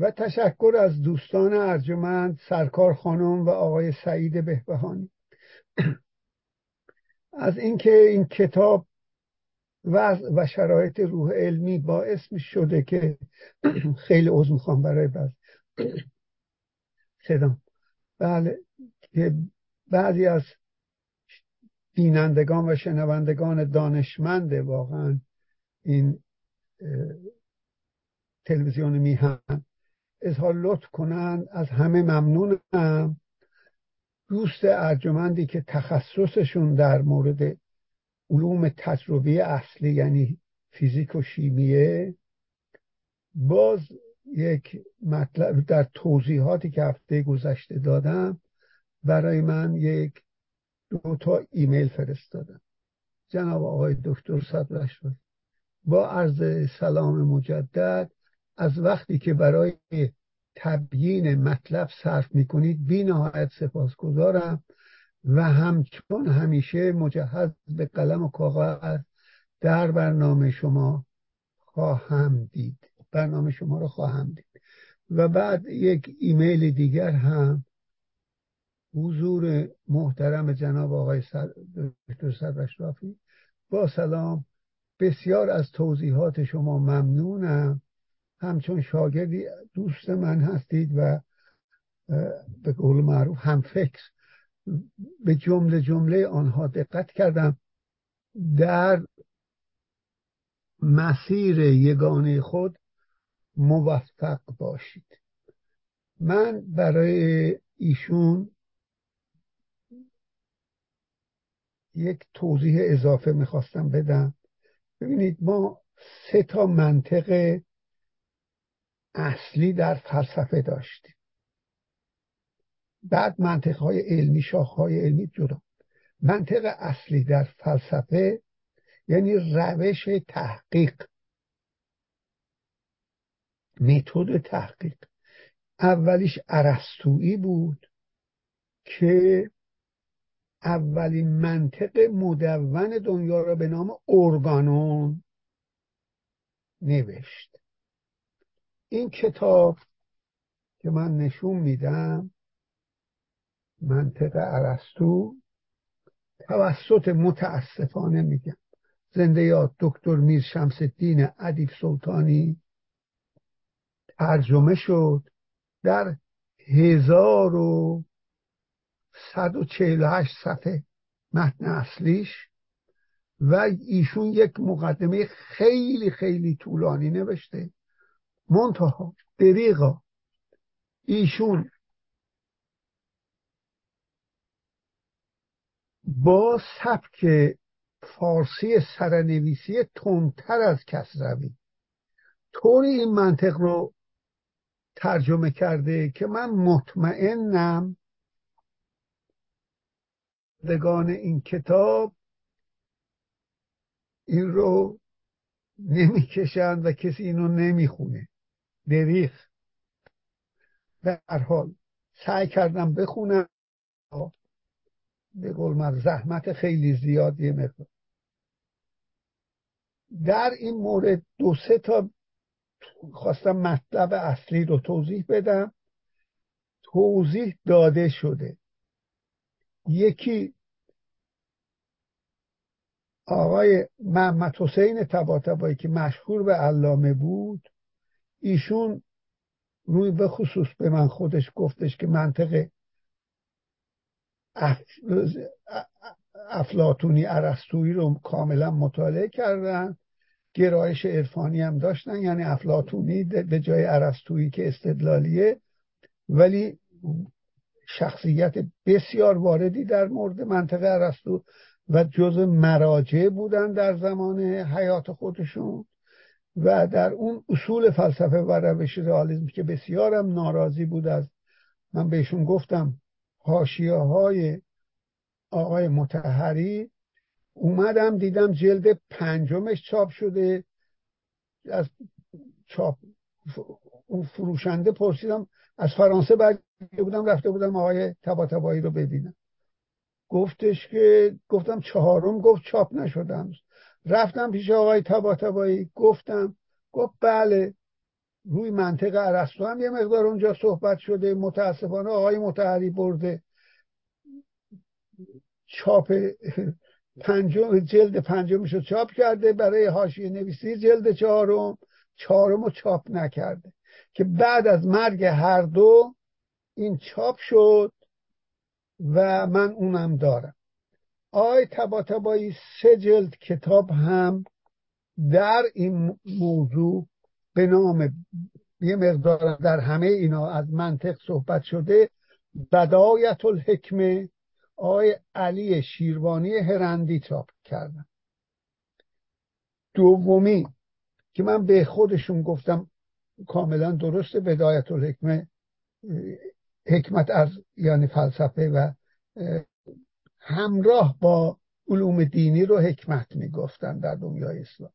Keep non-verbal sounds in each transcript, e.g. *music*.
و تشکر از دوستان ارجمند سرکار خانم و آقای سعید بهبهانی. *clears throat* از اینکه این کتاب وضع و شرایط روح علمی باعث می شده که *clears throat* خیلی عضو می‌خوام برای بعض. *clears throat* صدام. بله که بعضی از بینندگان و شنوندگان دانشمند واقعا این تلویزیون میهن اظهار لطف کنند از همه ممنونم. دوست ارجمندی که تخصصشون در مورد علوم تجربی اصلی یعنی فیزیک و شیمیه باز یک مطلب در توضیحاتی که هفته گذشته دادم برای من یک دو تا ایمیل فرستادم جناب آقای دکتر صدرش با عرض سلام مجدد از وقتی که برای تبیین مطلب صرف می‌کنید بی نهایت سپاسگزارم و همچون همیشه مجهز به قلم و کاغذ در برنامه شما خواهم دید. برنامه شما رو خواهم دید. و بعد یک ایمیل دیگر هم حضور محترم جناب آقای دکتر صدر با سلام. بسیار از توضیحات شما ممنونم. همچون شاگردی دوست من هستید و به قول معروف هم فکر. به جمله جمله آنها دقت کردم. در مسیر یگانه خود موفق باشید. من برای ایشون یک توضیح اضافه می‌خواستم بدم. ببینید ما سه تا منطق اصلی در فلسفه داشتیم. بعد منطق های علمی شاخ های علمی جدا. منطق اصلی در فلسفه یعنی روش تحقیق. متد تحقیق. اولیش عرستویی بود که اولین منطق مدون دنیا را به نام ارگانون نوشت. این کتاب که من نشون میدم منطق عرستو توسط متاسفانه میگم. زنده یاد دکتر میر شمس الدین ادیب سلطانی ترجمه شد در هزار و صد و چهل هشت صفحه متن اصلیش و ایشون یک مقدمه خیلی خیلی طولانی نوشته. منتها دریغا. ایشون با سبک فارسی سرنویسی تندتر از کسروی طوری این منطق رو ترجمه کرده که من مطمئنم دگان این کتاب این رو نمی‌کشند و کسی اینو نمی‌خونه. دریغ در حال سعی کردم بخونم. به قول زحمت خیلی زیادی مقدار. در این مورد دو سه تا خواستم مطلب اصلی رو توضیح بدم. توضیح داده شده. یکی آقای محمد حسین تباتبایی که مشهور به علامه بود ایشون روی به خصوص به من خودش گفتش که منطق افلاتونی عرستویی رو کاملا مطالعه کردن گرایش عرفانی هم داشتن یعنی افلاتونی به جای عرستویی که استدلالیه ولی شخصیت بسیار واردی در مورد منطقه عرستو و جز مراجع بودن در زمان حیات خودشون. و در اون اصول فلسفه و روش رئالیسم که بسیارم ناراضی بود از من بهشون گفتم حاشیه های آقای متحری اومدم دیدم جلد پنجمش چاپ شده از چاپ اون فروشنده پرسیدم از فرانسه برگه بودم رفته بودم آقای تبا رو ببینم. گفتش که گفتم چهارم گفت چاپ نشدم. رفتم پیش آقای تبا گفتم گفت بله روی منطق عرستو هم یه مقدار اونجا صحبت شده متاسفانه آقای متحری برده. چاپ پنجم جلد پنجمش رو چاپ کرده برای حاشیه نویسی جلد چهارم چهارم رو چاپ نکرده. که بعد از مرگ هر دو این چاپ شد و من اونم دارم. آی تبا تبایی سه جلد کتاب هم در این موضوع به نام یه مقدار در همه اینا از منطق صحبت شده. بدایت الحکمه آقای علی شیروانی هرندی چاپ کردم دومی که من به خودشون گفتم کاملا درسته بدایت الحکمه حکمت از یعنی فلسفه و همراه با علوم دینی رو حکمت می‌گفتن در دنیای اسلام.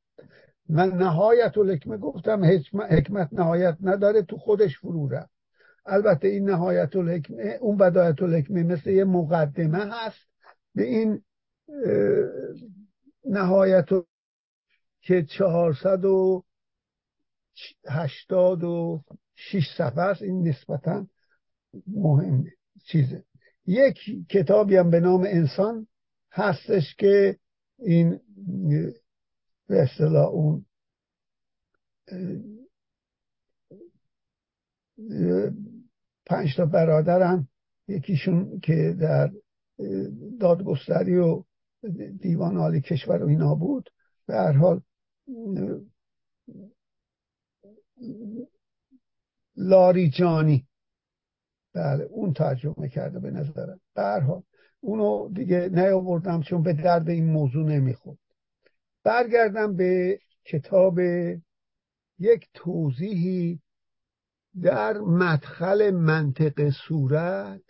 من نهایت الحکمه گفتم حکمت نهایت نداره تو خودش فرو رفت. البته این نهایت الحکمه اون بدایت الحکمه مثل یه مقدمه هست به این نهایت که چهارصد و هشتاد و شیش صفحه است. این نسبتا مهم چیزه. یک کتابی هم به نام انسان هستش که این به اصطلاح اون پنج تا برادرم یکیشون که در دادگستری و دیوان عالی کشور و اینا بود. به هر حال لاریجانی بله اون ترجمه کرده به نظرم. حال اونو دیگه نیاوردم چون به درد این موضوع نمی‌خورد. برگردم به کتاب یک توضیحی در مدخل منطق صورت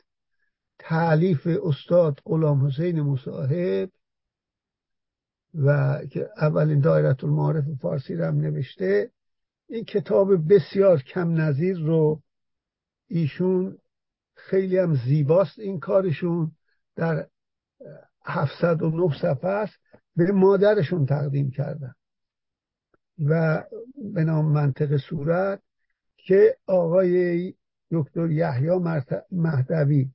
تعلیف استاد غلام حسین مصاحب و که اولین دایرت المعارف فارسی رو هم نوشته. این کتاب بسیار کم نظیر رو ایشون خیلی هم زیباست این کارشون. در 709 صفحه است. به مادرشون تقدیم کردن. و به نام منطق صورت که آقای دکتر یحیی مهدوی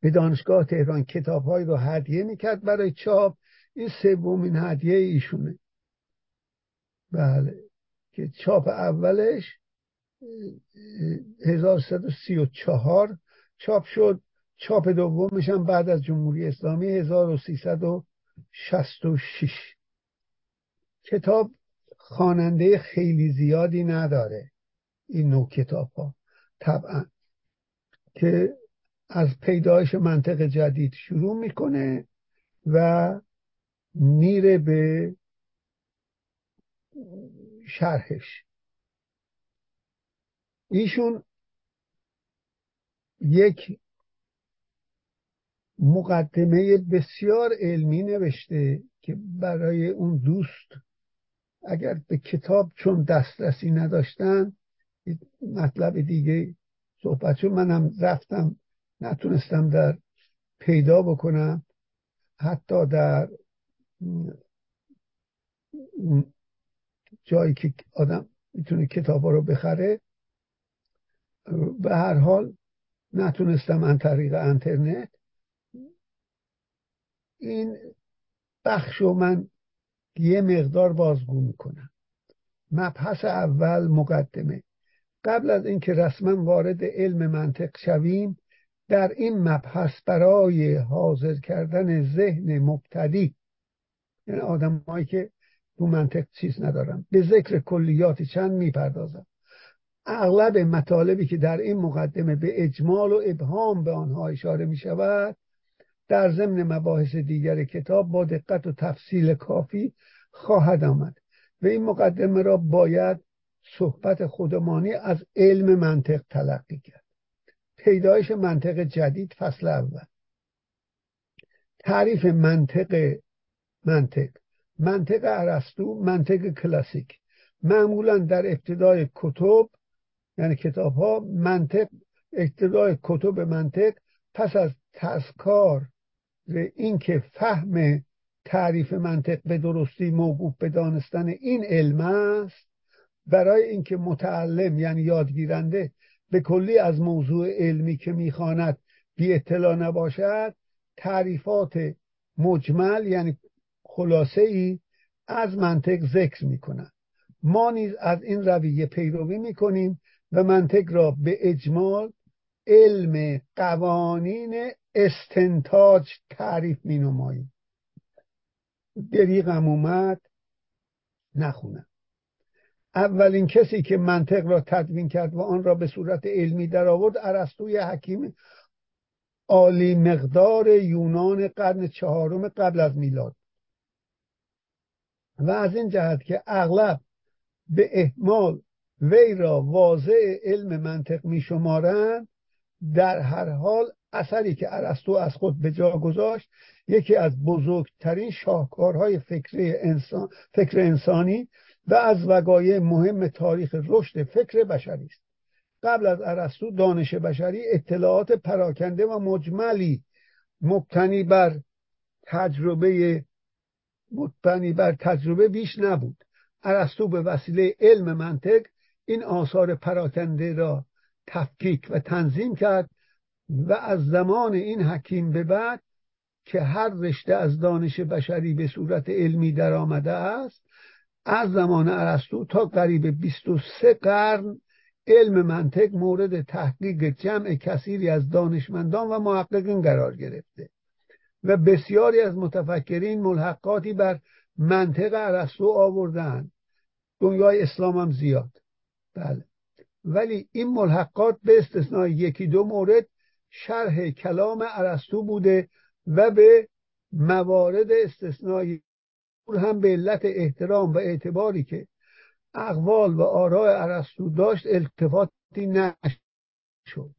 به دانشگاه تهران کتابهایی رو هدیه می‌کرد برای چاپ. این سومین هدیه ایشونه. بله. که چاپ اولش 1334 چاپ شد. چاپ دومش هم بعد از جمهوری اسلامی 1366 کتاب خواننده خیلی زیادی نداره این نوع کتاب ها طبعا که از پیدایش منطق جدید شروع می‌کنه و میره به شرحش. ایشون یک مقدمه بسیار علمی نوشته که برای اون دوست اگر به کتاب چون دسترسی نداشتن مطلب دیگه صحبت شد. منم رفتم نتونستم در پیدا بکنم. حتی در جایی که آدم می‌تونه کتاب رو بخره به هر حال نتونستم ان طریق انترنت این بخش رو من یه مقدار بازگو می‌کنم. مبحث اول مقدمه. قبل از اینکه رسما وارد علم منطق شویم در این مبحث برای حاضر کردن ذهن مبتدی یعنی آدمایی که تو منطق چیز ندارن به ذکر کلیات چند می‌پردازم. اغلب مطالبی که در این مقدمه به اجمال و ابهام به آنها اشاره می شود در ضمن مباحث دیگر کتاب با دقت و تفصیل کافی خواهد آمد و این مقدمه را باید صحبت خودمانی از علم منطق تلقی کرد. پیدایش منطق جدید فصل اول. تعریف منطق منطق. منطق ارسطو منطق کلاسیک. معمولا در ابتدای کتب یعنی کتاب ها منطق ابتدای کتب منطق پس از تذکار اینکه فهم تعریف منطق به درستی موقوف به دانستن این علم است برای اینکه متعلم یعنی یادگیرنده به کلی از موضوع علمی که می‌خواند بی اطلاع نباشد تعریفات مجمل یعنی خلاصه ای از منطق ذکر می‌کنند ما نیز از این رویه پیروی می‌کنیم و منطق را به اجمال علم قوانین استنتاج تعریف می نماییم دریغم اومد نخونم. اولین کسی که منطق را تدوین کرد و آن را به صورت علمی در آورد ارسطوی حکیم عالی مقدار یونان قرن چهارم قبل از میلاد. و از این جهت که اغلب به احمال وی را واضع علم منطق می شمارند در هر حال اثری که ارسطو از خود به جا گذاشت یکی از بزرگترین شاهکارهای فکر, انسان، فکر انسانی و از وقایع مهم تاریخ رشد فکر بشری است. قبل از ارسطو دانش بشری اطلاعات پراکنده و مجملی مبتنی بر تجربه مبتنی بر تجربه بیش نبود. ارسطو به وسیله علم منطق این آثار پراکنده را تفکیک و تنظیم کرد و از زمان این حکیم به بعد که هر رشته از دانش بشری به صورت علمی در آمده است از زمان ارسطو تا قریب 23 قرن علم منطق مورد تحقیق جمع کثیری از دانشمندان و محققین قرار گرفته و بسیاری از متفکرین ملحقاتی بر منطق ارسطو آوردن دنیای اسلام هم زیاد. بله. ولی این ملحقات به استثنای یکی دو مورد شرح کلام ارسطو بوده و به موارد استثنایی هم به علت احترام و اعتباری که اقوال و آراء ارسطو داشت التفاتی نشد.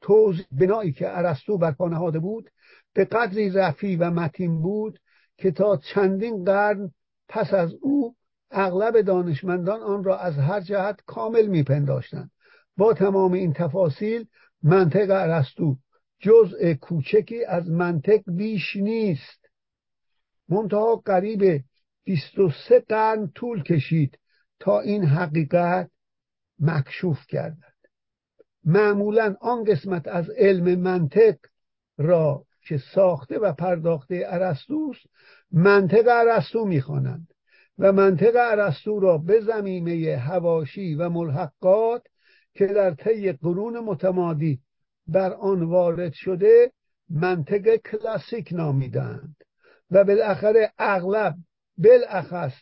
توضیح بنایی که ارسطو برپا نهاده بود به قدری رفی و متین بود که تا چندین قرن پس از او اغلب دانشمندان آن را از هر جهت کامل میپنداشتند. با تمام این تفاصیل منطق ارسطو جزء کوچکی از منطق بیش نیست. منتها قریب 23 قرن طول کشید تا این حقیقت مکشوف گردد. معمولا آن قسمت از علم منطق را که ساخته و پرداخته ارسطوست منطق ارسطو می‌خوانند. و منطق ارسطو را به زمینه هواشی و ملحقات که در طی قرون متمادی بر آن وارد شده منطق کلاسیک نامیدند و بالاخره اغلب بالاخص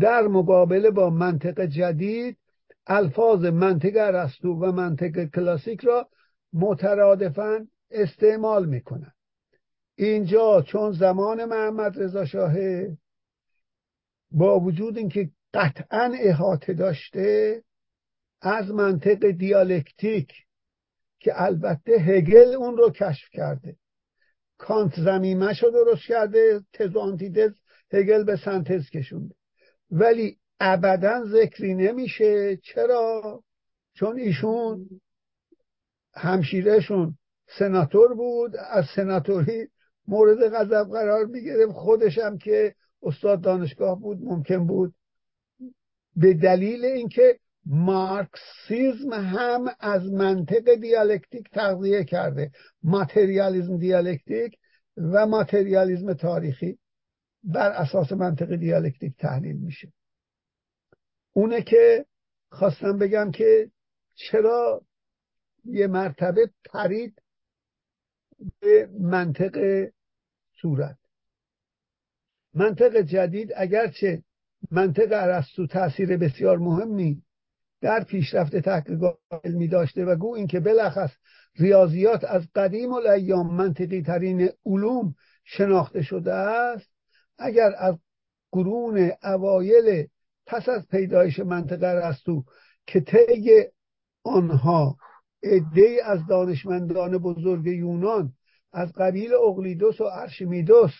در مقابله با منطق جدید الفاظ منطق ارسطو و منطق کلاسیک را مترادفا استعمال می‌کنند. اینجا چون زمان محمد رضا شاهه با وجود اینکه قطعا احاطه داشته از منطق دیالکتیک که البته هگل اون رو کشف کرده. کانت زمیمش رو درست کرده تز و آنتیتز هگل به سنتز کشونده. ولی ابدا ذکری نمیشه. چرا؟ چون ایشون همشیرهشون سناتور بود. از سناتوری مورد غضب قرار می‌گرفت. خودشم که استاد دانشگاه بود ممکن بود. به دلیل اینکه مارکسیزم هم از منطق دیالکتیک تغذیه کرده ماتریالیزم دیالکتیک و ماتریالیزم تاریخی بر اساس منطق دیالکتیک تحلیل میشه. اونه که خواستم بگم که چرا یه مرتبه پرید به منطق صورت. منطق جدید اگرچه منطق ارسطو تاثیر بسیار مهمی در پیشرفت تحقیقات علمی داشته و گو اینکه بلخص ریاضیات از قدیم الایام منطقی ترین علوم شناخته شده است اگر از قرون اوایل پس از پیدایش منطقه ارسطو که طی آنها عده از دانشمندان بزرگ یونان از قبیل اقلیدوس و ارشمیدس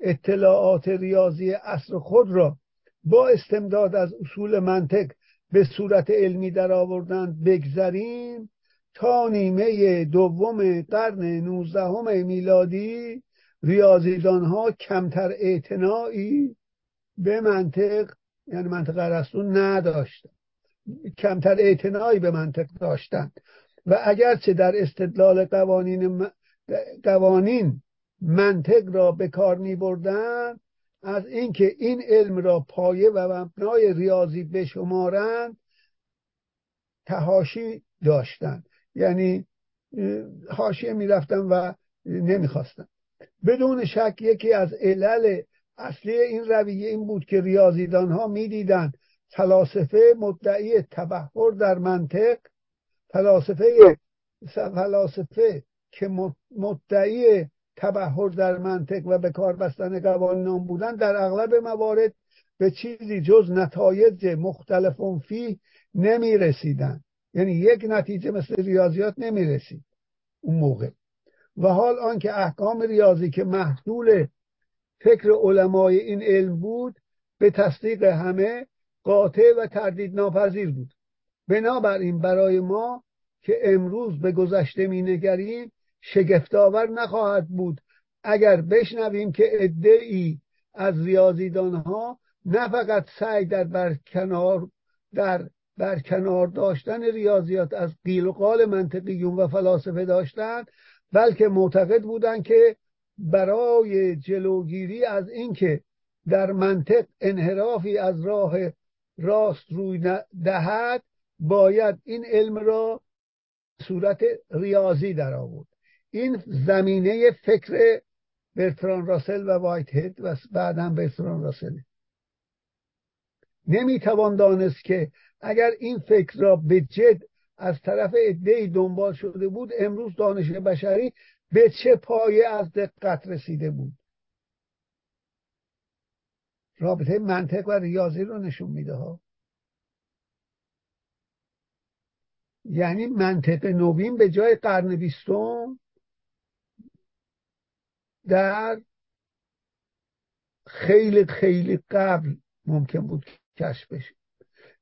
اطلاعات ریاضی اصر خود را با استمداد از اصول منطق به صورت علمی در آوردند بگذریم تا نیمه دوم قرن نوزدهم میلادی ریاضیدان ها کمتر اعتنایی به منطق یعنی منطق ارسطو نداشتن کمتر اعتنایی به منطق داشتند. و اگرچه در استدلال قوانین قوانین منطق را به کار می بردن از اینکه این علم را پایه و مبنای ریاضی بشمارند تهاشی داشتند یعنی حاشیه می‌رفتن و نمی‌خواستن بدون شک یکی از علل اصلی این رویه این بود که ریاضیدان ها می‌دیدند فلاسفه مدعی تبهر در منطق فلاسفه فلاسفه که مدعی تبهر در منطق و به کار بستن قوانین بودن در اغلب موارد به چیزی جز نتایج مختلف فی نمی رسیدن یعنی یک نتیجه مثل ریاضیات نمی رسید اون موقع. و حال آنکه احکام ریاضی که محصول فکر علمای این علم بود به تصدیق همه قاطع و تردید ناپذیر بود. بنابراین برای ما که امروز به گذشته می نگریم شگفتآور نخواهد بود. اگر بشنویم که ادعی از ریاضیدان ها نه فقط سعی در برکنار در برکنار داشتن ریاضیات از قیل و قال منطقیون و فلاسفه داشتند بلکه معتقد بودند که برای جلوگیری از اینکه در منطق انحرافی از راه راست روی دهد باید این علم را صورت ریاضی در آورد این زمینه فکر برتران راسل و وایت هد و بعدا برتران راسل نمی‌توان دانست که اگر این فکر را به جد از طرف ادهی دنبال شده بود امروز دانش بشری به چه پایه از دقت رسیده بود؟ رابطه منطق و ریاضی رو نشون میده ها. یعنی منطق نوین به جای قرن بیستم در خیلی خیلی قبل ممکن بود کشف بشه.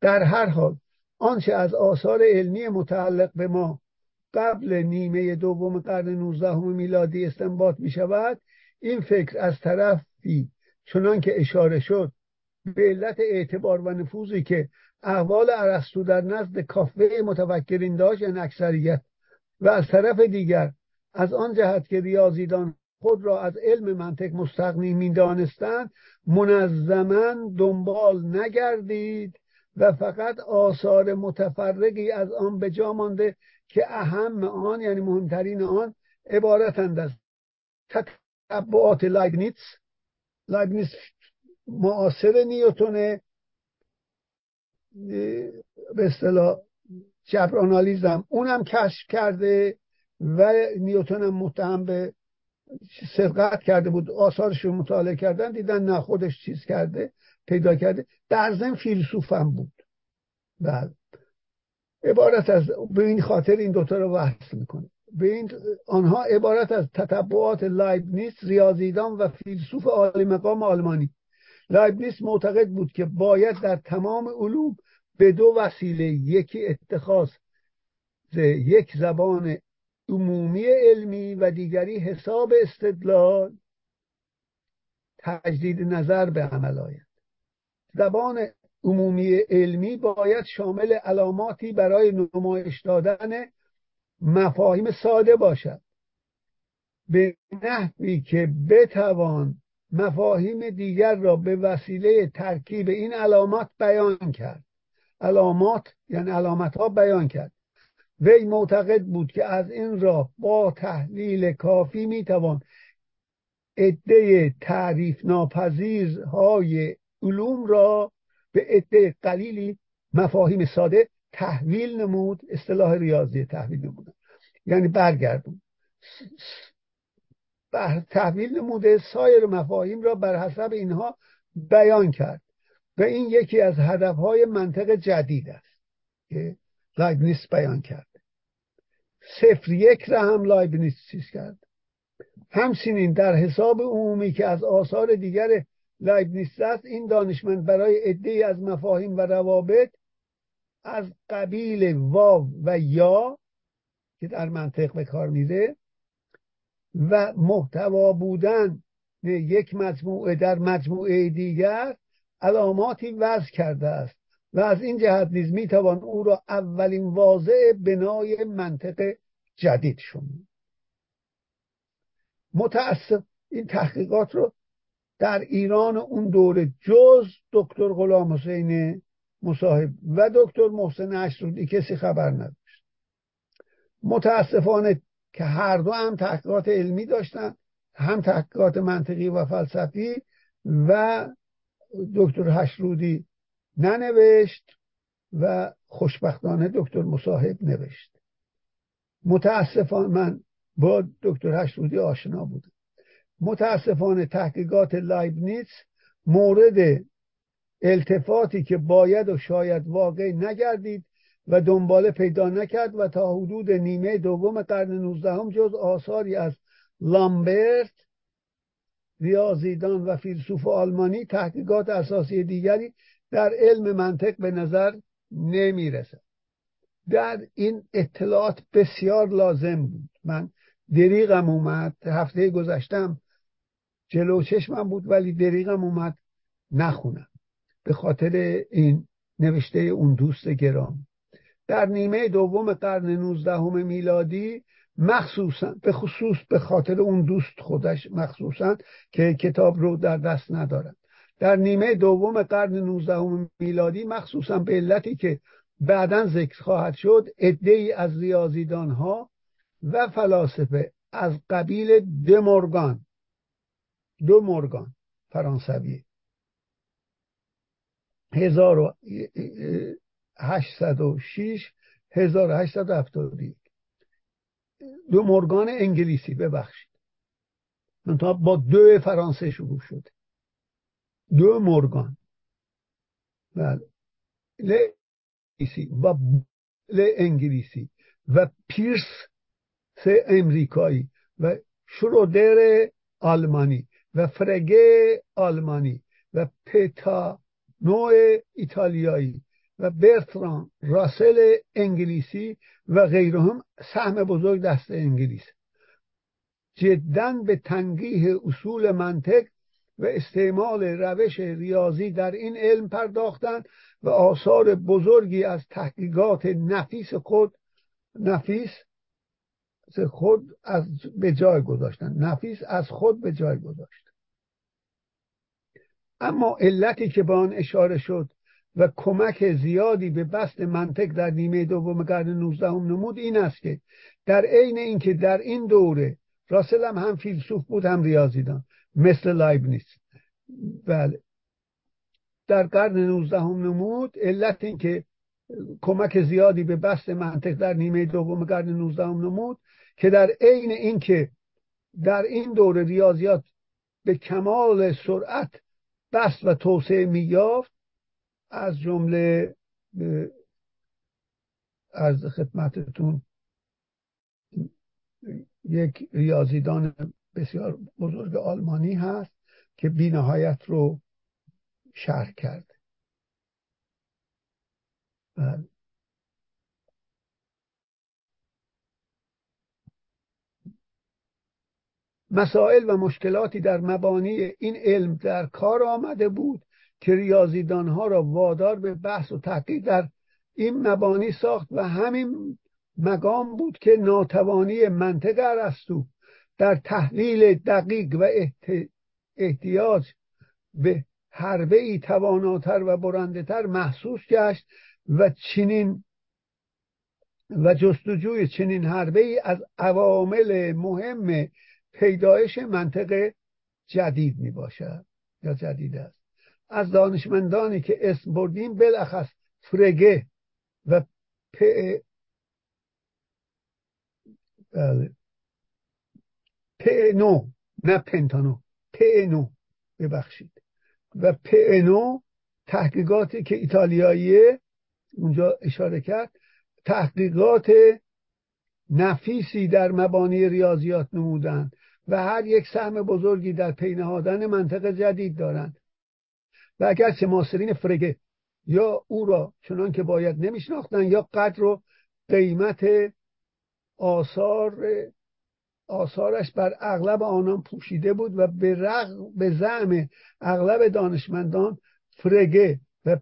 در هر حال آنچه از آثار علمی متعلق به ما قبل نیمه دوم قرن 19 میلادی استنباط می شود این فکر از طرفی چنان که اشاره شد به علت اعتبار و نفوذی که احوال ارسطو در نزد کافه متفکرین داشت یعنی اکثریت و از طرف دیگر از آن جهت که ریاضیدان خود را از علم منطق مستقنی می‌دانستند منظما دنبال نگردید و فقط آثار متفرقی از آن به جا مانده که اهم آن یعنی مهمترین آن عبارتند از تتبعات لایبنیتس. لایبنیتس معاصر نیوتونه به اصطلاح جبر آنالیزم اونم کشف کرده و نیوتن هم متهم به سرقت کرده بود آثارش رو مطالعه کردن دیدن نه خودش چیز کرده پیدا کرده. در ضمن فیلسوف هم بود. بله. عبارت از به این خاطر این دوتا رو وصل می‌کنه به این آنها عبارت از تتبعات لایبنیس ریاضیدان و فیلسوف عالی مقام آلمانی. لایبنیس معتقد بود که باید در تمام علوم به دو وسیله یکی اتخاذ یک زبان عمومی علمی و دیگری حساب استدلال تجدید نظر به عمل آید. زبان عمومی علمی باید شامل علاماتی برای نمایش دادن مفاهیم ساده باشد. به نحوی که بتوان مفاهیم دیگر را به وسیله ترکیب این علامات بیان کرد. علامات یعنی علامت ها بیان کرد. وی معتقد بود که از این راه با تحلیل کافی می‌توان عده تعریف ناپذیرهای علوم را به عده قلیلی مفاهیم ساده تحویل نمود اصطلاح ریاضی تحویل نمود یعنی برگردون. تحویل نموده سایر مفاهیم را بر حسب اینها بیان کرد و این یکی از هدفهای منطق جدید است که لایبنیس بیان کرده صفر یک را هم لایبنیز چیز کرد. همچنین در حساب عمومی که از آثار دیگر لایبنیز است این دانشمند برای عده از مفاهیم و روابط از قبیل واو و یا که در منطق به کار میره و محتوا بودن یک مجموعه در مجموعه دیگر علاماتی وضع کرده است. و از این جهت نیز می‌توان او را اولین واضع بنای منطق جدید شد متاسف این تحقیقات رو در ایران اون دوره جز دکتر غلام حسین مصاحب و دکتر محسن اشرودی کسی خبر نداشت. متاسفانه که هر دو هم تحقیقات علمی داشتن هم تحقیقات منطقی و فلسفی و دکتر هشرودی ننوشت و خوشبختانه دکتر مصاحب نوشت. متاسفانه من با دکتر هشرودی آشنا بودم. متاسفانه تحقیقات لایبنیتس مورد التفاتی که باید و شاید واقع نگردید و دنباله پیدا نکرد و تا حدود نیمه دوم قرن نوزدهم جز آثاری از لامبرت ریاضیدان و فیلسوف آلمانی تحقیقات اساسی دیگری در علم منطق به نظر نمی رسد در این اطلاعات بسیار لازم بود. من دریغم اومد. هفته گذشتم جلو چشمم بود ولی دریغم اومد نخونم. به خاطر این نوشته اون دوست گرام. در نیمه دوم قرن نوزدهم میلادی مخصوصا به خصوص به خاطر اون دوست خودش مخصوصا که کتاب رو در دست ندارد. در نیمه دوم قرن نوزدهم میلادی مخصوصا به علتی که بعدا ذکر خواهد شد ای از ریاضیدان ها و فلاسفه از قبیل دمورگان دو مورگان فرانسوی. 1806 1871 دو مورگان انگلیسی ببخشید. منتها با دو فرانسه شروع شده. دو مورگان بله. و ل انگلیسی و پیرس سه امریکایی و شرودر آلمانی و فرگه آلمانی و پتا نوع ایتالیایی و برتران راسل انگلیسی و غیرهم سهم بزرگ دست انگلیس. جدا به تنگیه اصول منطق و استعمال روش ریاضی در این علم پرداختند و آثار بزرگی از تحقیقات نفیس خود نفیس خود از به جای گذاشتن نفیس از خود به جای گذاشت. اما علتی که به آن اشاره شد و کمک زیادی به بست منطق در نیمه دوم قرن 19 نمود این است که در عین اینکه در این دوره راسل هم فیلسوف بود هم ریاضیدان. مثل لایبنیز بله. در قرن 19 نمود علت اینکه کمک زیادی به بست منطق در نیمه دوم قرن 19 نمود که در عین اینکه در این دوره ریاضیات به کمال سرعت بست و توسعه مییافت از جمله از خدمتتون یک ریاضیدان بسیار بزرگ آلمانی هست که بینهایت رو شرح کرد بله. مسائل و مشکلاتی در مبانی این علم در کار آمده بود که ریاضیدان ها را وادار به بحث و تحقیق در این مبانی ساخت و همین مقام بود که ناتوانی منطق ارسطو در تحلیل دقیق و احتیاج به حربه ای تواناتر و برنده تر محسوس گشت و چنین و جستجوی چنین حربه ای از عوامل مهم پیدایش منطق جدید می باشد یا جدید است. از دانشمندانی که اسم بردیم بالاخص فرگه و پ بله. نو نه پنتانو. نو ببخشید. و نو تحقیقاتی که ایتالیاییه اونجا اشاره کرد تحقیقات نفیسی در مبانی ریاضیات نمودند و هر یک سهم بزرگی در پینهادن منطق جدید دارند. و اگرچه ماسرین فرگه یا او را چنان که باید نمیشناختن یا قدر و قیمت آثار آثارش بر اغلب آنان پوشیده بود و به, رغم به زعم اغلب دانشمندان فرگه و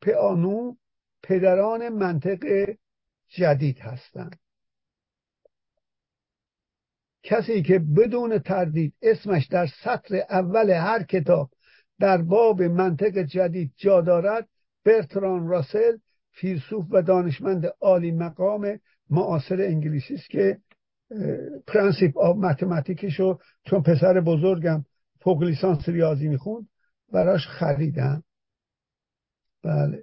پیانو پدران منطق جدید هستند. کسی که بدون تردید اسمش در سطر اول هر کتاب در باب منطق جدید جا دارد برتران راسل فیلسوف و دانشمند عالی مقام معاصر انگلیسی است که Principle of Mathematics شو چون پسر بزرگم فوق لیسانس ریاضی می‌خوند براش خریدم. بله.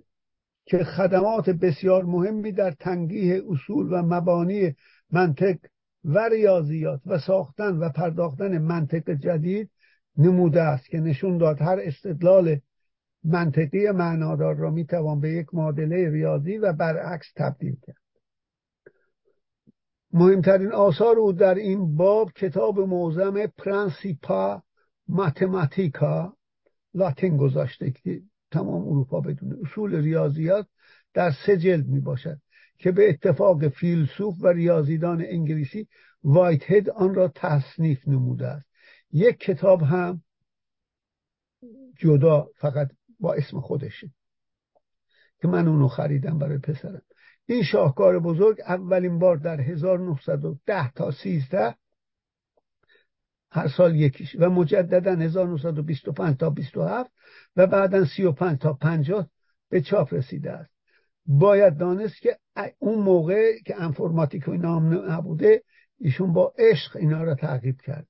که خدمات بسیار مهمی در تنقیح اصول و مبانی منطق و ریاضیات و ساختن و پرداختن منطق جدید نموده است که نشون داد هر استدلال منطقی معنادار را می‌توان به یک معادله ریاضی و برعکس تبدیل کرد. مهمترین آثار او در این باب کتاب موزم پرنسیپا ماتماتیکا لاتین گذاشته که تمام اروپا بدونه اصول ریاضیات در سه جلد می باشد که به اتفاق فیلسوف و ریاضیدان انگلیسی وایت هد آن را تصنیف نموده است. یک کتاب هم جدا فقط با اسم خودشه که من اونو خریدم برای پسرم. این شاهکار بزرگ اولین بار در 1910 تا 13 هر سال یکیش و مجددا 1925 تا 27 و بعدا 35 تا 50 به چاپ رسیده است. باید دانست که اون موقع که انفرماتیک و اینا نبوده ایشون با عشق اینا را تعقیب کرد.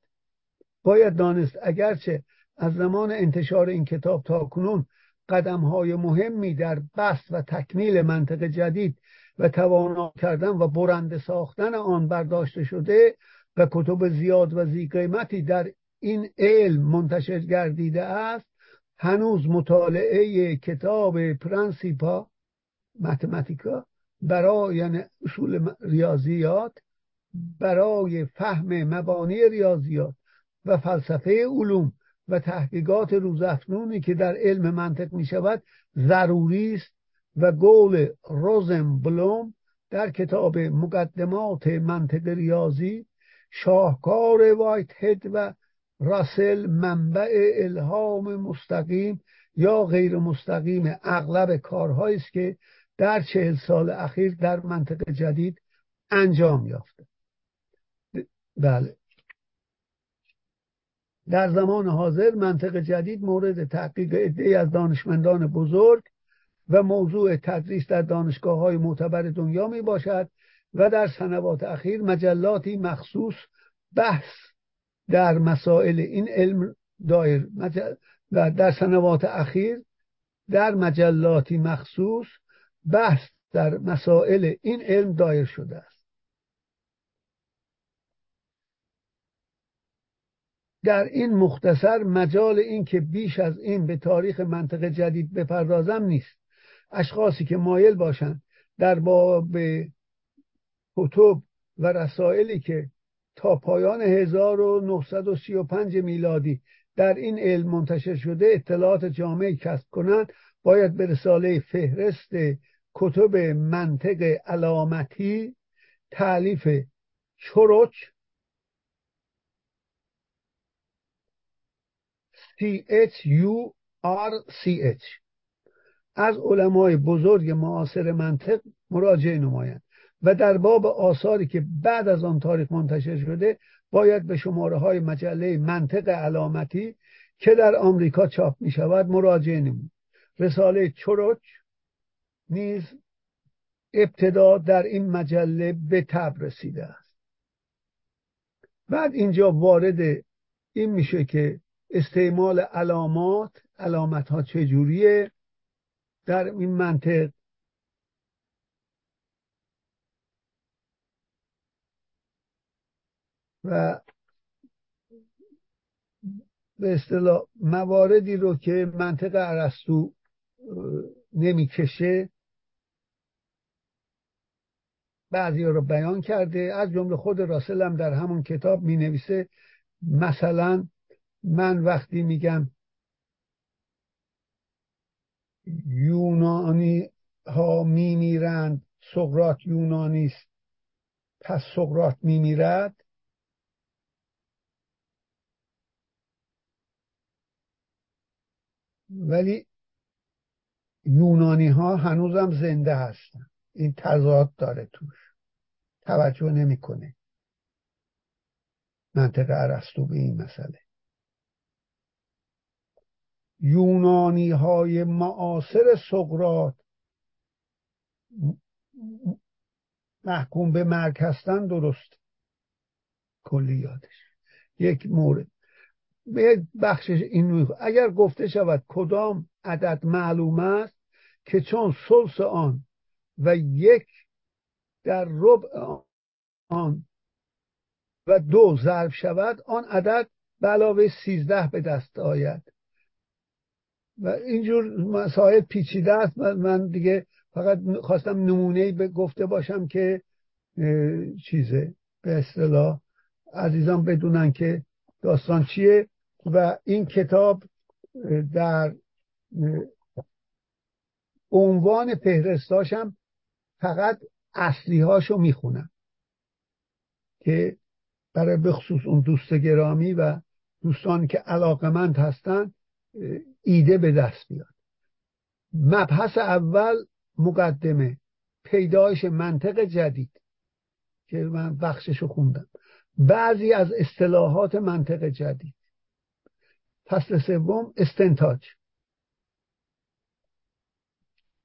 باید دانست اگرچه از زمان انتشار این کتاب تا کنون قدم های مهمی در بست و تکمیل منطق جدید و توانا کردن و برنده ساختن آن برداشته شده و کتب زیاد و زی قیمتی در این علم منتشر گردیده است هنوز مطالعه کتاب پرنسیپا متماتیکا برای یعنی اصول ریاضیات برای فهم مبانی ریاضیات و فلسفه علوم و تحقیقات روزافزونی که در علم منطق می شود ضروری است. و قول روزن بلوم در کتاب مقدمات منطق ریاضی شاهکار وایت هد و راسل منبع الهام مستقیم یا غیر مستقیم اغلب کارهایی است که در چهل سال اخیر در منطق جدید انجام یافته بله. در زمان حاضر منطق جدید مورد تحقیق عده از دانشمندان بزرگ و موضوع تدریس در دانشگاه های معتبر دنیا می باشد و در سنوات اخیر مجلاتی مخصوص بحث در مسائل این علم دایر و در سنوات اخیر در مجلاتی مخصوص بحث در مسائل این علم دایر شده است. در این مختصر مجال این که بیش از این به تاریخ منطقه جدید بپردازم نیست. اشخاصی که مایل باشند در باب کتب و رسائلی که تا پایان 1935 میلادی در این علم منتشر شده اطلاعات جامعی کسب کنند باید به رساله فهرست کتب منطق علامتی تعلیف چروچ C H U R C H از علمای بزرگ معاصر منطق مراجعه نمایند و در باب آثاری که بعد از آن تاریخ منتشر شده باید به شماره های مجله منطق علامتی که در آمریکا چاپ می شود مراجعه نمود. رساله چروچ نیز ابتدا در این مجله به تب رسیده است. بعد اینجا وارد این میشه که استعمال علامات علامت ها چجوریه؟ در این منطق. و به اصطلاح مواردی رو که منطق ارسطو نمی‌کشه بعضی رو بیان کرده. از جمله خود راسل در همون کتاب می نویسه مثلا من وقتی میگم یونانی ها میمیرند. سقرات یونانی است. پس سقرات میمیرد؟ ولی یونانی ها هنوزم زنده هستن. این تضاد داره توش. توجه نمی‌کنه. منطق ارسطو به این مسئله. یونانی های معاصر سقرات محکوم به مرگ هستن درست. کلیاتش یک مورد. به بخشش این اگر گفته شود کدام عدد معلوم است که چون سلس آن و یک در ربع آن و دو ضرب شود آن عدد به علاوه سیزده به دست آید. و اینجور مسائل پیچیده است. من دیگه فقط خواستم نمونه به گفته باشم که چیزه به اصطلاح عزیزان بدونن که داستان چیه و این کتاب در عنوان فهرستاشم فقط اصلی هاشو می‌خونم که برای بخصوص اون دوست گرامی و دوستانی که علاقمند هستن ایده به دست بیاد. مبحث اول مقدمه. پیدایش منطق جدید که من بخششو خوندم. بعضی از اصطلاحات منطق جدید. فصل سوم استنتاج.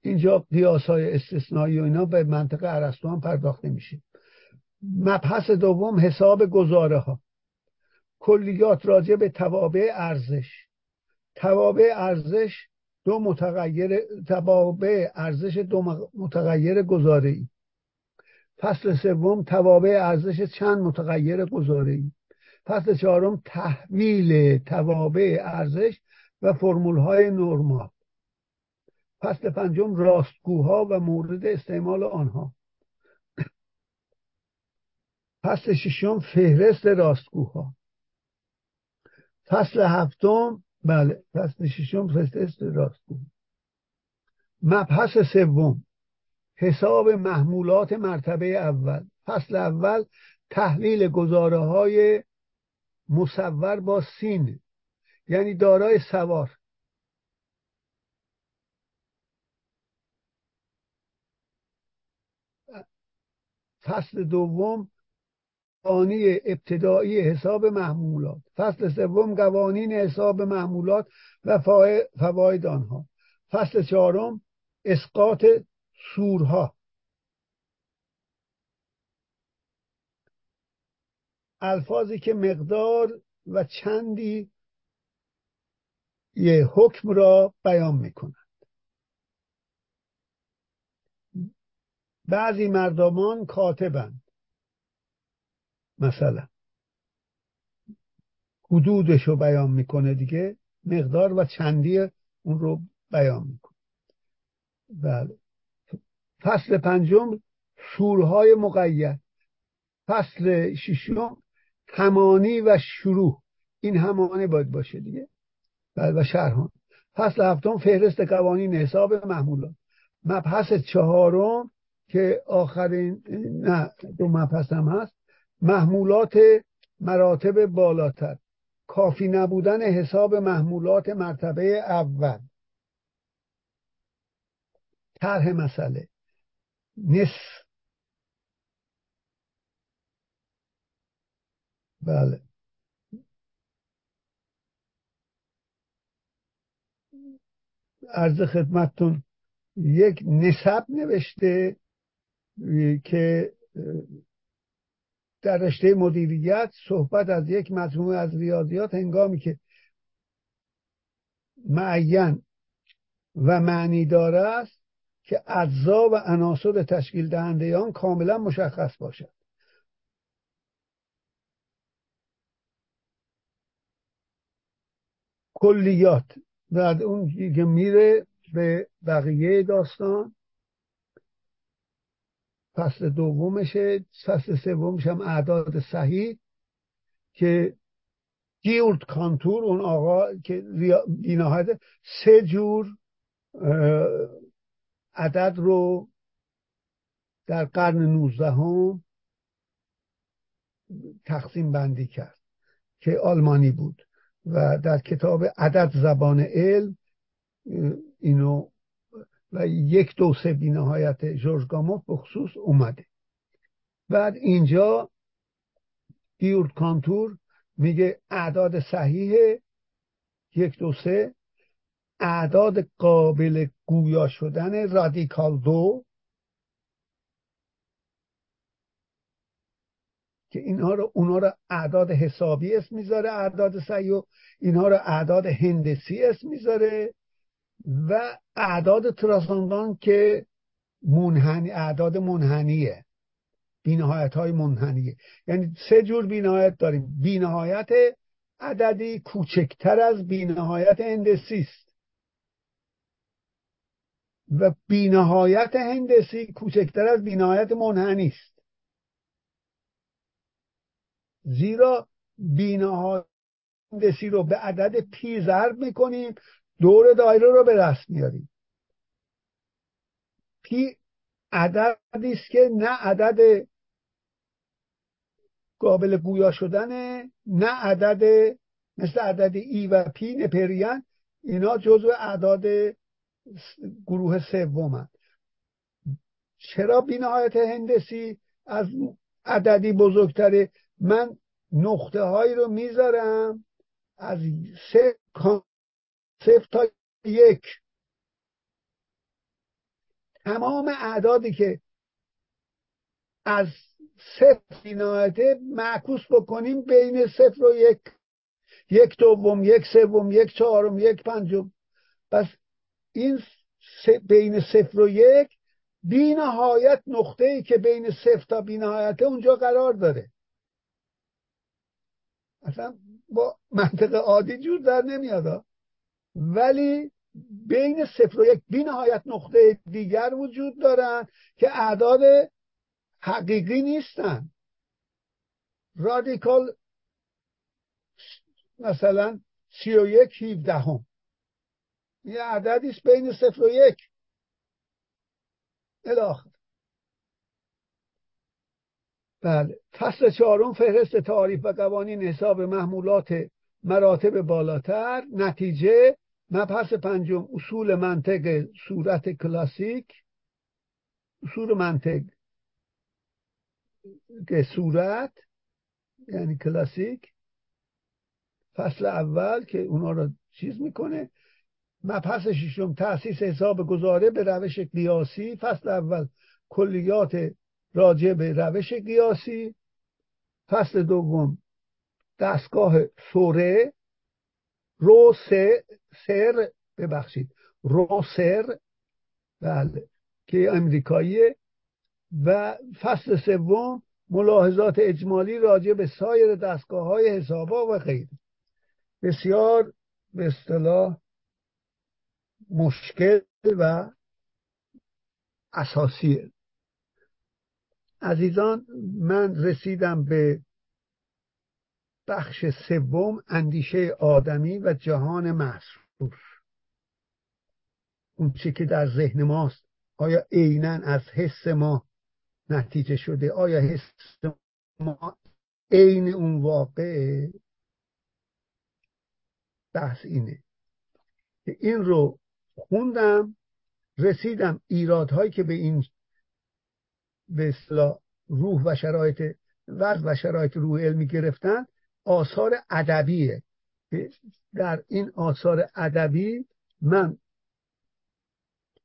اینجا قیاس های استثنایی و اینا به منطقه ارسطو هم پرداخت نمیشه مبحث دوم حساب گزاره ها کلیات راجع به توابع ارزش. توابع ارزش دو متغیر توابع ارزش دو متغیر گزاره ای فصل سوم توابع ارزش چند متغیر گزاره ای فصل چهارم تحویل توابع ارزش و فرمول های نرمال فصل پنجم راستگوها و مورد استعمال آنها. *coughs* فصل ششم فهرست راستگوها. فصل هفتم بله فصل ششم فهرست راستگو مبحث سوم حساب محمولات مرتبه اول. فصل اول تحلیل گزاره های مصور با سین یعنی دارای سوار. فصل دوم قوانین ابتدایی حساب محمولات فصل سوم قوانین حساب محمولات و فواید آنها. فصل چهارم اسقاط سورها. الفاظی که مقدار و چندی یه حکم را بیان می‌کنند. بعضی مردمان کاتبند. مثلا. حدودش رو بیان می‌کنه دیگه مقدار و چندی اون رو بیان می‌کنه. بله. فصل پنجم سورهای مقید. فصل ششم همانی و شروع. این همانه باید باشه دیگه. بله و شرحان. فصل هفتم فهرست قوانین حساب محمولات. مبحث چهارم که آخرین نه دو مبحث هم هست. محمولات مراتب بالاتر. کافی نبودن حساب محمولات مرتبه اول. طرح مسئله. نصف. بله. عرض خدمتتون یک نسب نوشته که در رشته مدیریت صحبت از یک مجموعه از ریاضیات هنگامی که معین و معنی داره است که اجزا و عناصر تشکیل دهنده آن کاملا مشخص باشد. کلیات بعد اون که میره به بقیه داستان. فصل دومشه فصل سومش هم اعداد صحیح که گیورد کانتور اون آقا که بینهایت سه جور عدد رو در قرن نوزدهم تقسیم بندی کرد که آلمانی بود و در کتاب عدد زبان علم اینو و یک دو سه بینهایت جورج گاموف به خصوص اومده. بعد اینجا گیورد کانتور میگه اعداد صحیح یک دو سه. اعداد قابل گویا شدن رادیکال دو. که اینها رو اونها رو اعداد حسابی اسم می‌ذاره اعداد صحیح و اینها رو اعداد هندسی اسم می‌ذاره. و اعداد تراساندان که منحنی اعداد منحنیه. بینهایت های منحنیه. یعنی سه جور بینهایت داریم. بینهایت عددی کوچکتر از بینهایت هندسی است. و بینهایت هندسی کوچکتر از بینهایت منحنی است. زیرا بینهایت هندسی رو به عدد پی ضرب می‌کنیم. دور دایره رو به رسم میاریم. پی عددی است که نه عدد قابل گویا شدنه نه عدد مثل عدد ای و پی نپریان اینا جزو اعداد گروه سوم چرا بینهایت هندسی از عددی بزرگتره؟ من نقطه هایی رو می‌ذارم از سه صفر تا یک. تمام اعدادی که از صفر بینایته معکوس بکنیم بین صفر و یک. یک دوم یک سوم یک چهارم یک پنجم. پس این بین صفر و یک بی نهایت نقطه ای که بین صفر تا بی نهایت اونجا قرار داره. اصلا با منطق عادی جور در نمیاد ولی بین صفر و یک بی نهایت نقطه دیگر وجود دارن که اعداد حقیقی نیستن. رادیکال مثلا سی و یک هیودهم یه عددی بین صفر و یک. الاخر بله. فصل چهارم فهرست تعریف و قوانین حساب محمولات مراتب بالاتر. نتیجه مبحث پنجم اصول منطق صورت کلاسیک. اصول منطق که صورت یعنی کلاسیک. فصل اول که اونا رو چیز می‌کنه. مبحث ششم تاسیس حساب گذاره به روش قیاسی. فصل اول کلیات راجع به روش قیاسی. فصل دوم دستگاه سوره. رو سر ببخشید. رو سر بله که امریکاییه و فصل سوم ملاحظات اجمالی راجع به سایر دستگاه های حسابا و غیره. بسیار به اصطلاح مشکل و اساسیه. عزیزان من رسیدم به بخش سوم اندیشه آدمی و جهان محسوس. اون چی که در ذهن ماست آیا عینا از حس ما نتیجه شده؟ آیا حس ما عین اون واقع بحث اینه این رو خوندم رسیدم ایرادهایی که به این به روح و شرایط وضع و شرایط روح علمی گرفتن آثار ادبیه. در این آثار ادبی من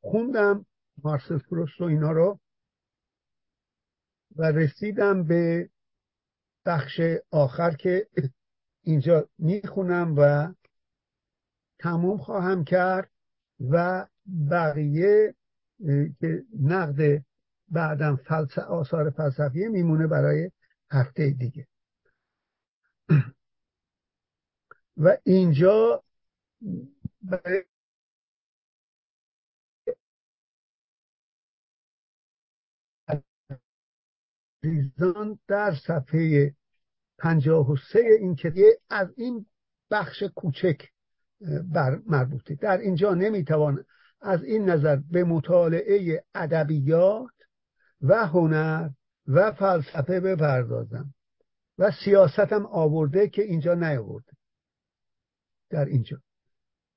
خوندم مارسل پروست و اینا رو و رسیدم به بخش آخر که اینجا می‌خونم و تموم خواهم کرد و بقیه که نقد بعدم فلسفه آثار فلسفیه میمونه برای هفته دیگه. و اینجا برای عزیزان در صفحه پنجاه و سه این که از این بخش کوچک بر مربوطه. در اینجا نمی‌توان از این نظر به مطالعه ادبیات و هنر و فلسفه بپردازم. و سیاستم آورده که اینجا نیاورده. در اینجا.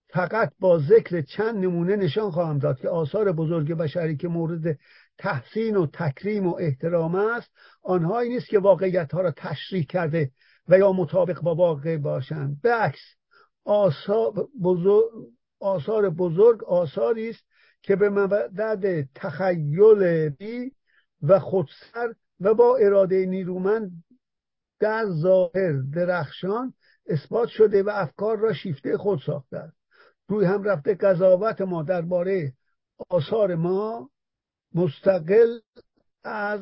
فقط با ذکر چند نمونه نشان خواهم داد که آثار بزرگ بشری که مورد تحسین و تکریم و احترام است آنهایی نیست که واقعیت ها را تشریح کرده و یا مطابق با واقع باشند. به آثار بزرگ, آثار بزرگ آثاری است که به مدد تخیل بی و خودسر و با اراده نیرومند در ظاهر درخشان اثبات شده و افکار را شیفته خود ساخته است. روی هم رفته قضاوت ما درباره آثار ما مستقل از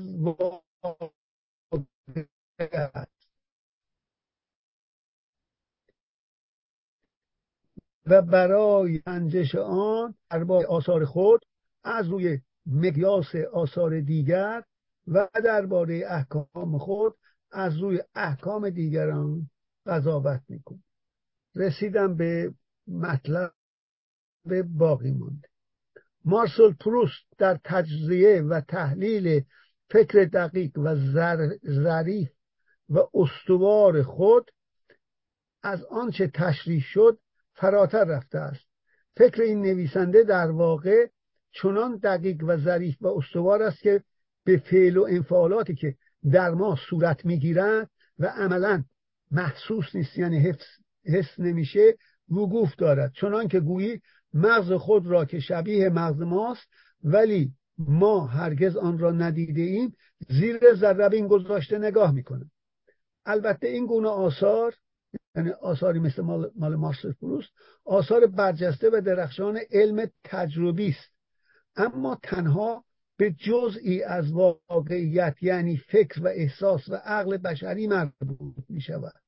و برای انجش آن درباره آثار خود از روی مقیاس آثار دیگر و درباره احکام خود از روی احکام دیگران قضاوت میکن رسیدم به مطلب باقی مانده. مارسل پروست در تجزیه و تحلیل فکر دقیق و ظریف و استوار خود از آنچه تشریح شد فراتر رفته است. فکر این نویسنده در واقع چنان دقیق و ظریف و استوار است که به فعل و انفعالاتی که در ما صورت می‌گیرند و عملا محسوس نیست یعنی حفظ حس نمیشه وقوف دارد. چنان که گویی مغز خود را که شبیه مغز ماست ولی ما هرگز آن را ندیده ایم زیر ذربین گذاشته نگاه می‌کنه. البته این گونه آثار یعنی آثاری مثل مال, مال مارسل پروست آثار برجسته و درخشان علم تجربی است. اما تنها به جزئی از واقعیت یعنی فکر و احساس و عقل بشری مربوط می شود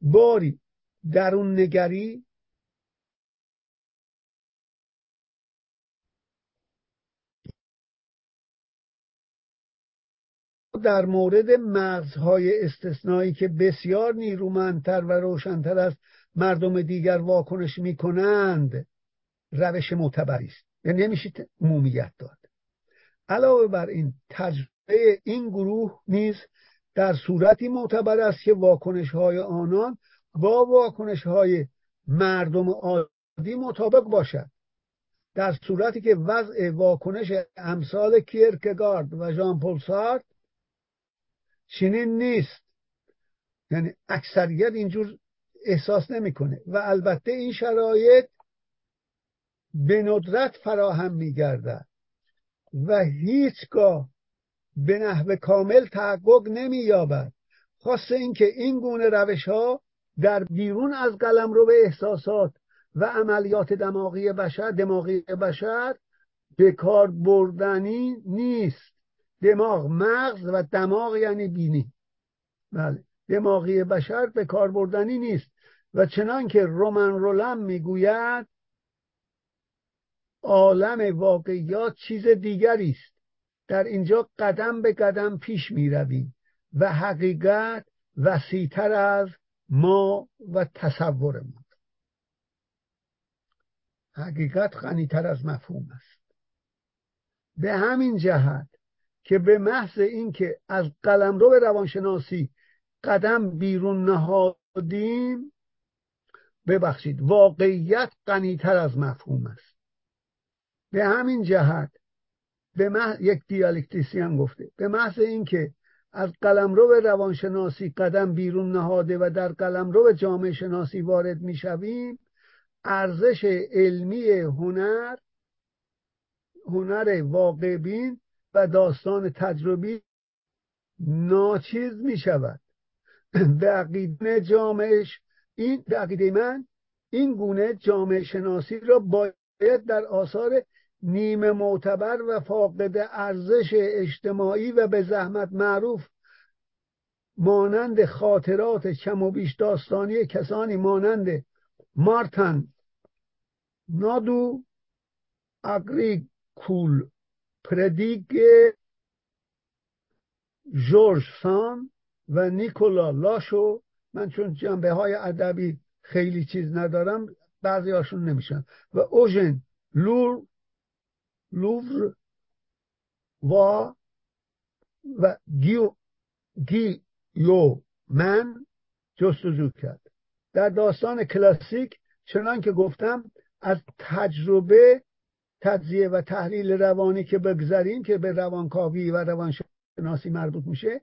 باری درون نگری در مورد مغزهای استثنایی که بسیار نیرومندتر و روشنتر از مردم دیگر واکنش می‌کنند. روش معتبری است. یعنی نمیشه مومیت داد. علاوه بر این تجربه این گروه نیز در صورتی معتبر است که واکنش های آنان با واکنش های مردم عادی مطابق باشد. در صورتی که وضع واکنش امثال کیرکگارد و ژان پل چنین نیست. یعنی اکثریت اینجور احساس نمی‌کنه. و البته این شرایط به ندرت فراهم میگردد و هیچگاه به نحو کامل تحقق نمییابد. خاصه اینکه این گونه روش ها در بیرون از قلم رو به احساسات و عملیات دماغی بشر دماغی بشر به کار بردنی نیست. دماغ مغز و دماغ یعنی بینی. بله دماغی بشر به کار بردنی نیست. و چنان که رومن رولم می‌گوید عالم واقعیات چیز دیگری است. در اینجا قدم به قدم پیش می رویم و حقیقت وسیعتر از ما و تصور ما حقیقت غنیتر از مفهوم است. به همین جهت که به محض اینکه از قلمرو روانشناسی قدم بیرون نهادیم ببخشید واقعیت غنیتر از مفهوم است. به همین جهت به محض یک دیالکتیسیان گفته. به محض اینکه از قلمرو روانشناسی قدم بیرون نهاده و در قلمرو جامعه شناسی وارد می‌شویم ارزش علمی هنر هنر واقع بین و داستان تجربی ناچیز می شود *clears throat* به عقیده جامعش این به عقیده من این گونه جامعه شناسی را باید در آثار نیمه معتبر و فاقد ارزش اجتماعی و به زحمت معروف مانند خاطرات کم و بیش داستانی کسانی مانند مارتن نادو اگری کول پردیگ جورج سان و نیکولا لاشو. من چون جنبه های ادبی خیلی چیز ندارم بعضی هاشون نمیشن. و اوژن لور لوور و و گیو گیو من جستجو کرد. در داستان کلاسیک چنان که گفتم از تجربه تجزیه و تحلیل روانی که بگذاریم که به روانکاوی و روانشناسی مربوط میشه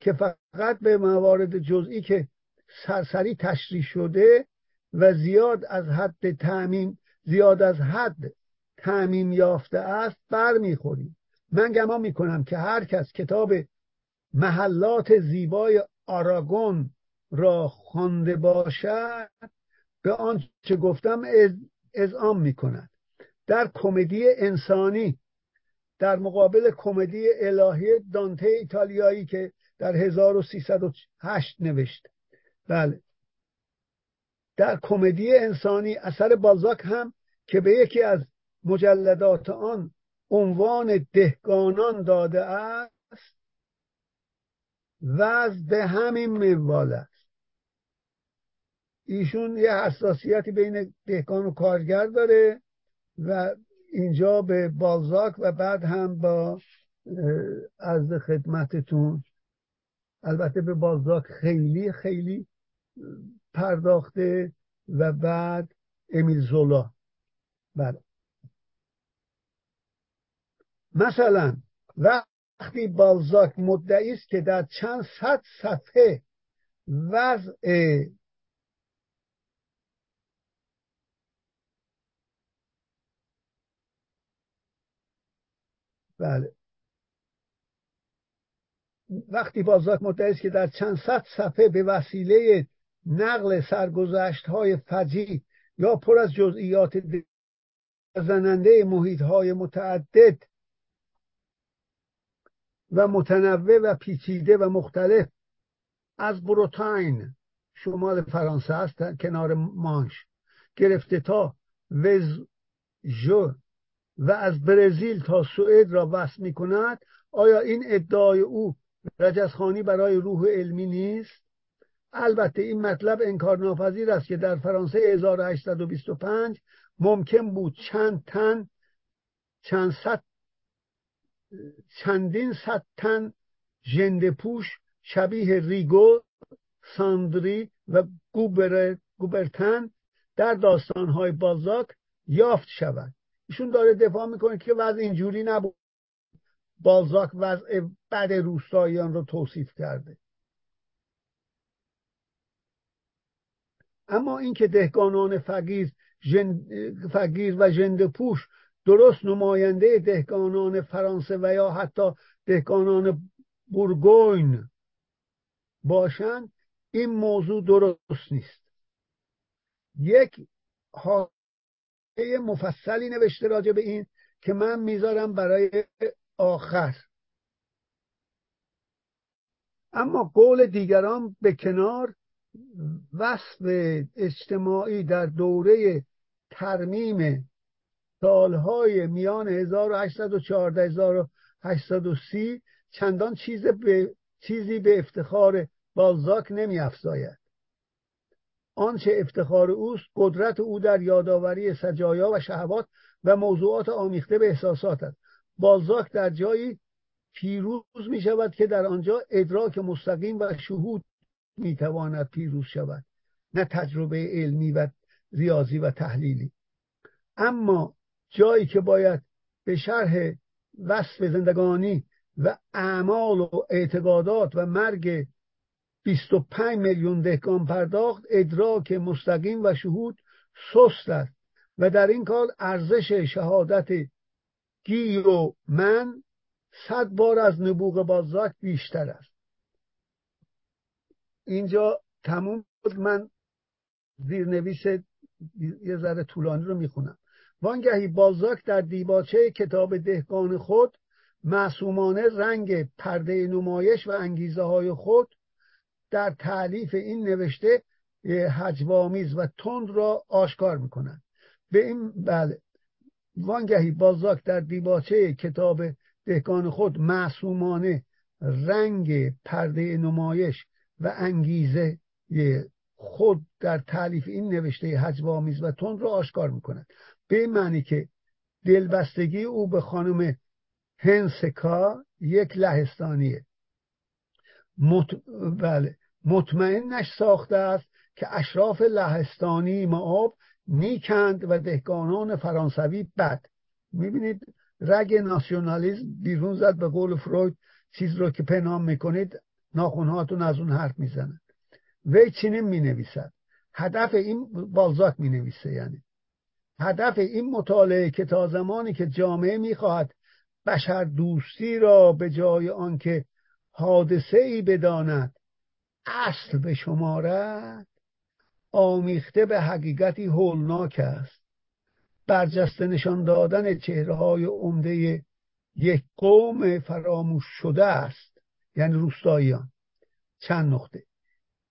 که فقط به موارد جزئی که سرسری تشریح شده و زیاد از حد تعمیم زیاد از حد تعمیم یافته است برمیخوریم. من گمان می‌کنم که هر کس کتاب محلات زیبای آراگون را خوانده باشد به آنچه گفتم اذعان می‌کند. در کمدی انسانی در مقابل کمدی الهی دانته ایتالیایی که در 1308 نوشت بله. در کمدی انسانی اثر بالزاک هم که به یکی از مجلدات آن عنوان دهگانان داده است وز به همین منوال است. ایشون یه حساسیتی بین دهگان و کارگر داره و اینجا به بالزاک و بعد هم با از خدمتتون البته به بالزاک خیلی خیلی پرداخته و بعد امیل زولا. بله. مثلا وقتی بالزاک مدعی است که در چند صد صفحه وضع بله. وقتی بازاک مدعی است که در چند صد صفحه به وسیله نقل سرگذشت های فجی یا پر از جزئیات زننده محیط های متعدد و متنوع و پیچیده و مختلف از بروتاین شمال فرانسه است کنار مانش گرفته تا وز جو و از برزیل تا سوئد را وصل می کند آیا این ادعای او رجزخانی برای روح علمی نیست؟ البته این مطلب انکار ناپذیر است که در فرانسه 1825 ممکن بود چند تن چند صد چندین صد تن ژنده پوش شبیه ریگو ساندری و گوبر، گوبرتن در داستانهای بازاک یافت شود ایشون داره دفاع می‌کنه که وضع اینجوری نبود. بالزاک وضع بد روستاییان رو توصیف کرده. اما اینکه دهقانان فقیر, فقیر و ژنده پوش درست نماینده دهقانان فرانسه و یا حتی دهقانان بورگوین باشند این موضوع درست نیست. یک مفصلی نوشته راجع به این که من می‌ذارم برای آخر. اما قول دیگران به کنار وصف اجتماعی در دوره ترمیم سالهای میان 1814 1830 چندان چیز به چیزی به افتخار بالزاک نمی افزاید آنچه افتخار اوست قدرت او در یادآوری سجایا و شهوات و موضوعات آمیخته به احساسات است بالزاک در جایی پیروز می شود که در آنجا ادراک مستقیم و شهود می تواند پیروز شود نه تجربه علمی و ریاضی و تحلیلی. اما جایی که باید به شرح وصف زندگانی و اعمال و اعتقادات و مرگ 25 میلیون دهقان پرداخت ادراک مستقیم و شهود سست است و در این کار ارزش شهادت گی و من صد بار از نبوغ بازاک بیشتر است. اینجا تموم بود من زیرنویس یه ذره طولانی رو می‌خونم. وانگهی بازاک در دیباچه کتاب دهقان خود معصومانه رنگ پرده نمایش و انگیزه های خود در تعلیف این نوشته حجوامیز و تند را آشکار می‌کنند به این بله. وانگهی بازاک در دیباچه کتاب دهکان خود معصومانه رنگ پرده نمایش و انگیزه خود در تعلیف این نوشته حجب و تند را آشکار می‌کند. به این معنی که دلبستگی او به خانم هنسکا یک لهستانیه. مط... بله مطمئنش ساخته است که اشراف لهستانی معاب نیکند و دهکانان فرانسوی بد. می‌بینید رگ ناسیونالیزم بیرون زد به قول فروید چیز رو که پنهان می‌کنید ناخونهاتون از اون حرف می‌زنن. وی چنین می‌نویسد هدف این بالزاک می‌نویسه یعنی. هدف این مطالعه که تا زمانی که جامعه می‌خواهد بشر دوستی را به جای آنکه حادثه ای بداند اصل به شمارد آمیخته به حقیقتی هولناک است. برجسته نشان دادن چهره های عمده یک قوم فراموش شده است یعنی روستاییان. چند نقطه.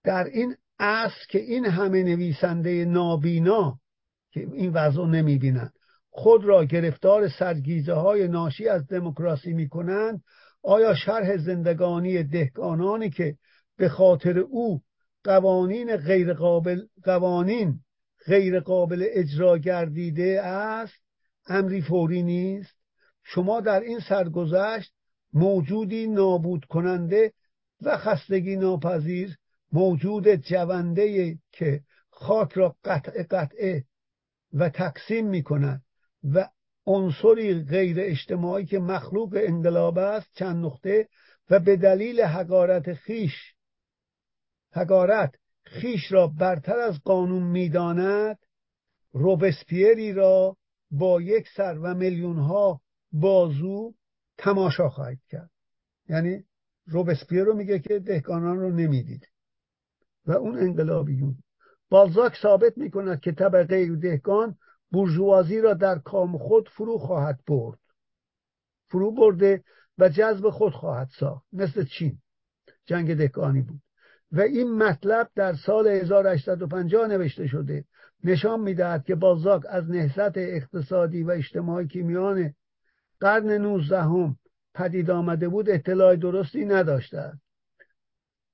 در این اصل که این همه نویسنده نابینا که این وضع نمی‌بینند خود را گرفتار سرگیزه های ناشی از دموکراسی می‌کنند. آیا شرح زندگانی دهقانانی که به خاطر او قوانین غیر قابل قوانین غیر قابل اجرا گردیده است؟ امری فوری نیست. شما در این سرگذشت موجودی نابود کننده و خستگی ناپذیر موجود جونده که خاک را قطع قطعه و تقسیم می کند و عنصری غیر اجتماعی که مخلوق انقلاب است چند نقطه و به دلیل حقارت خیش حقارت خیش را برتر از قانون می‌داند روبسپیری را با یک سر و میلیون ها بازو تماشا خواهید کرد. یعنی روبسپیر رو میگه که دهکانان رو نمی‌دید. و اون انقلابیون. بالزاک ثابت می‌کند که طبقه دهکان بورژوازی را در کام خود فرو خواهد برد. فرو برده و جذب خود خواهد ساخت. مثل چین. جنگ دهکانی بود. و این مطلب در سال 1850 نوشته شده. نشان می‌دهد که بالزاک از نهضت اقتصادی و اجتماعی که میان قرن 19 هم پدید آمده بود اطلاع درستی نداشته است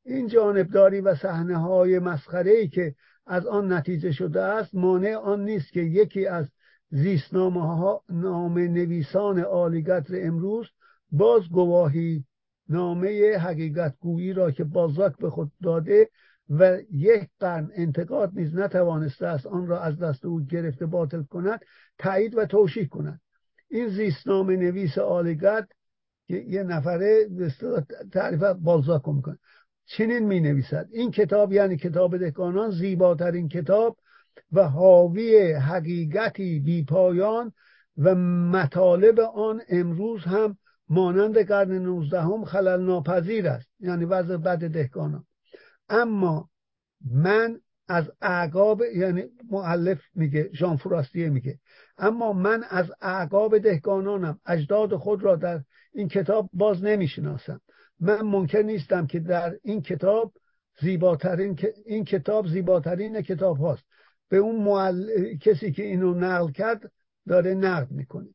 این جانبداری و صحنه های مسخره ای که از آن نتیجه شده است مانع آن نیست که یکی از زیستنامه ها نام نویسان آلیگتر امروز باز گواهی نامه حقیقت گویی را که بازاک به خود داده و یک قرن انتقاد نیز نتوانسته است آن را از دست او گرفته باطل کند تایید و توشیح کند. این زیستنامه نویس آلیگت که یه نفره تعریف بالزاک می‌کنه. چنین می نویسد این کتاب یعنی کتاب دهکانان زیباترین کتاب و حاوی حقیقتی بی پایان و مطالب آن امروز هم مانند قرن نوزدهم خلل ناپذیر است یعنی وضع بد دهکانان اما من از اعقاب یعنی معلف میگه ژان فراستیه میگه اما من از اعقاب دهکانانم اجداد خود را در این کتاب باز نمی‌شناسم. من ممکن نیستم که در این کتاب زیباترین این کتاب زیباترین کتاب هاست. به اون کسی که اینو نقل کرد داره نقد می‌کنه.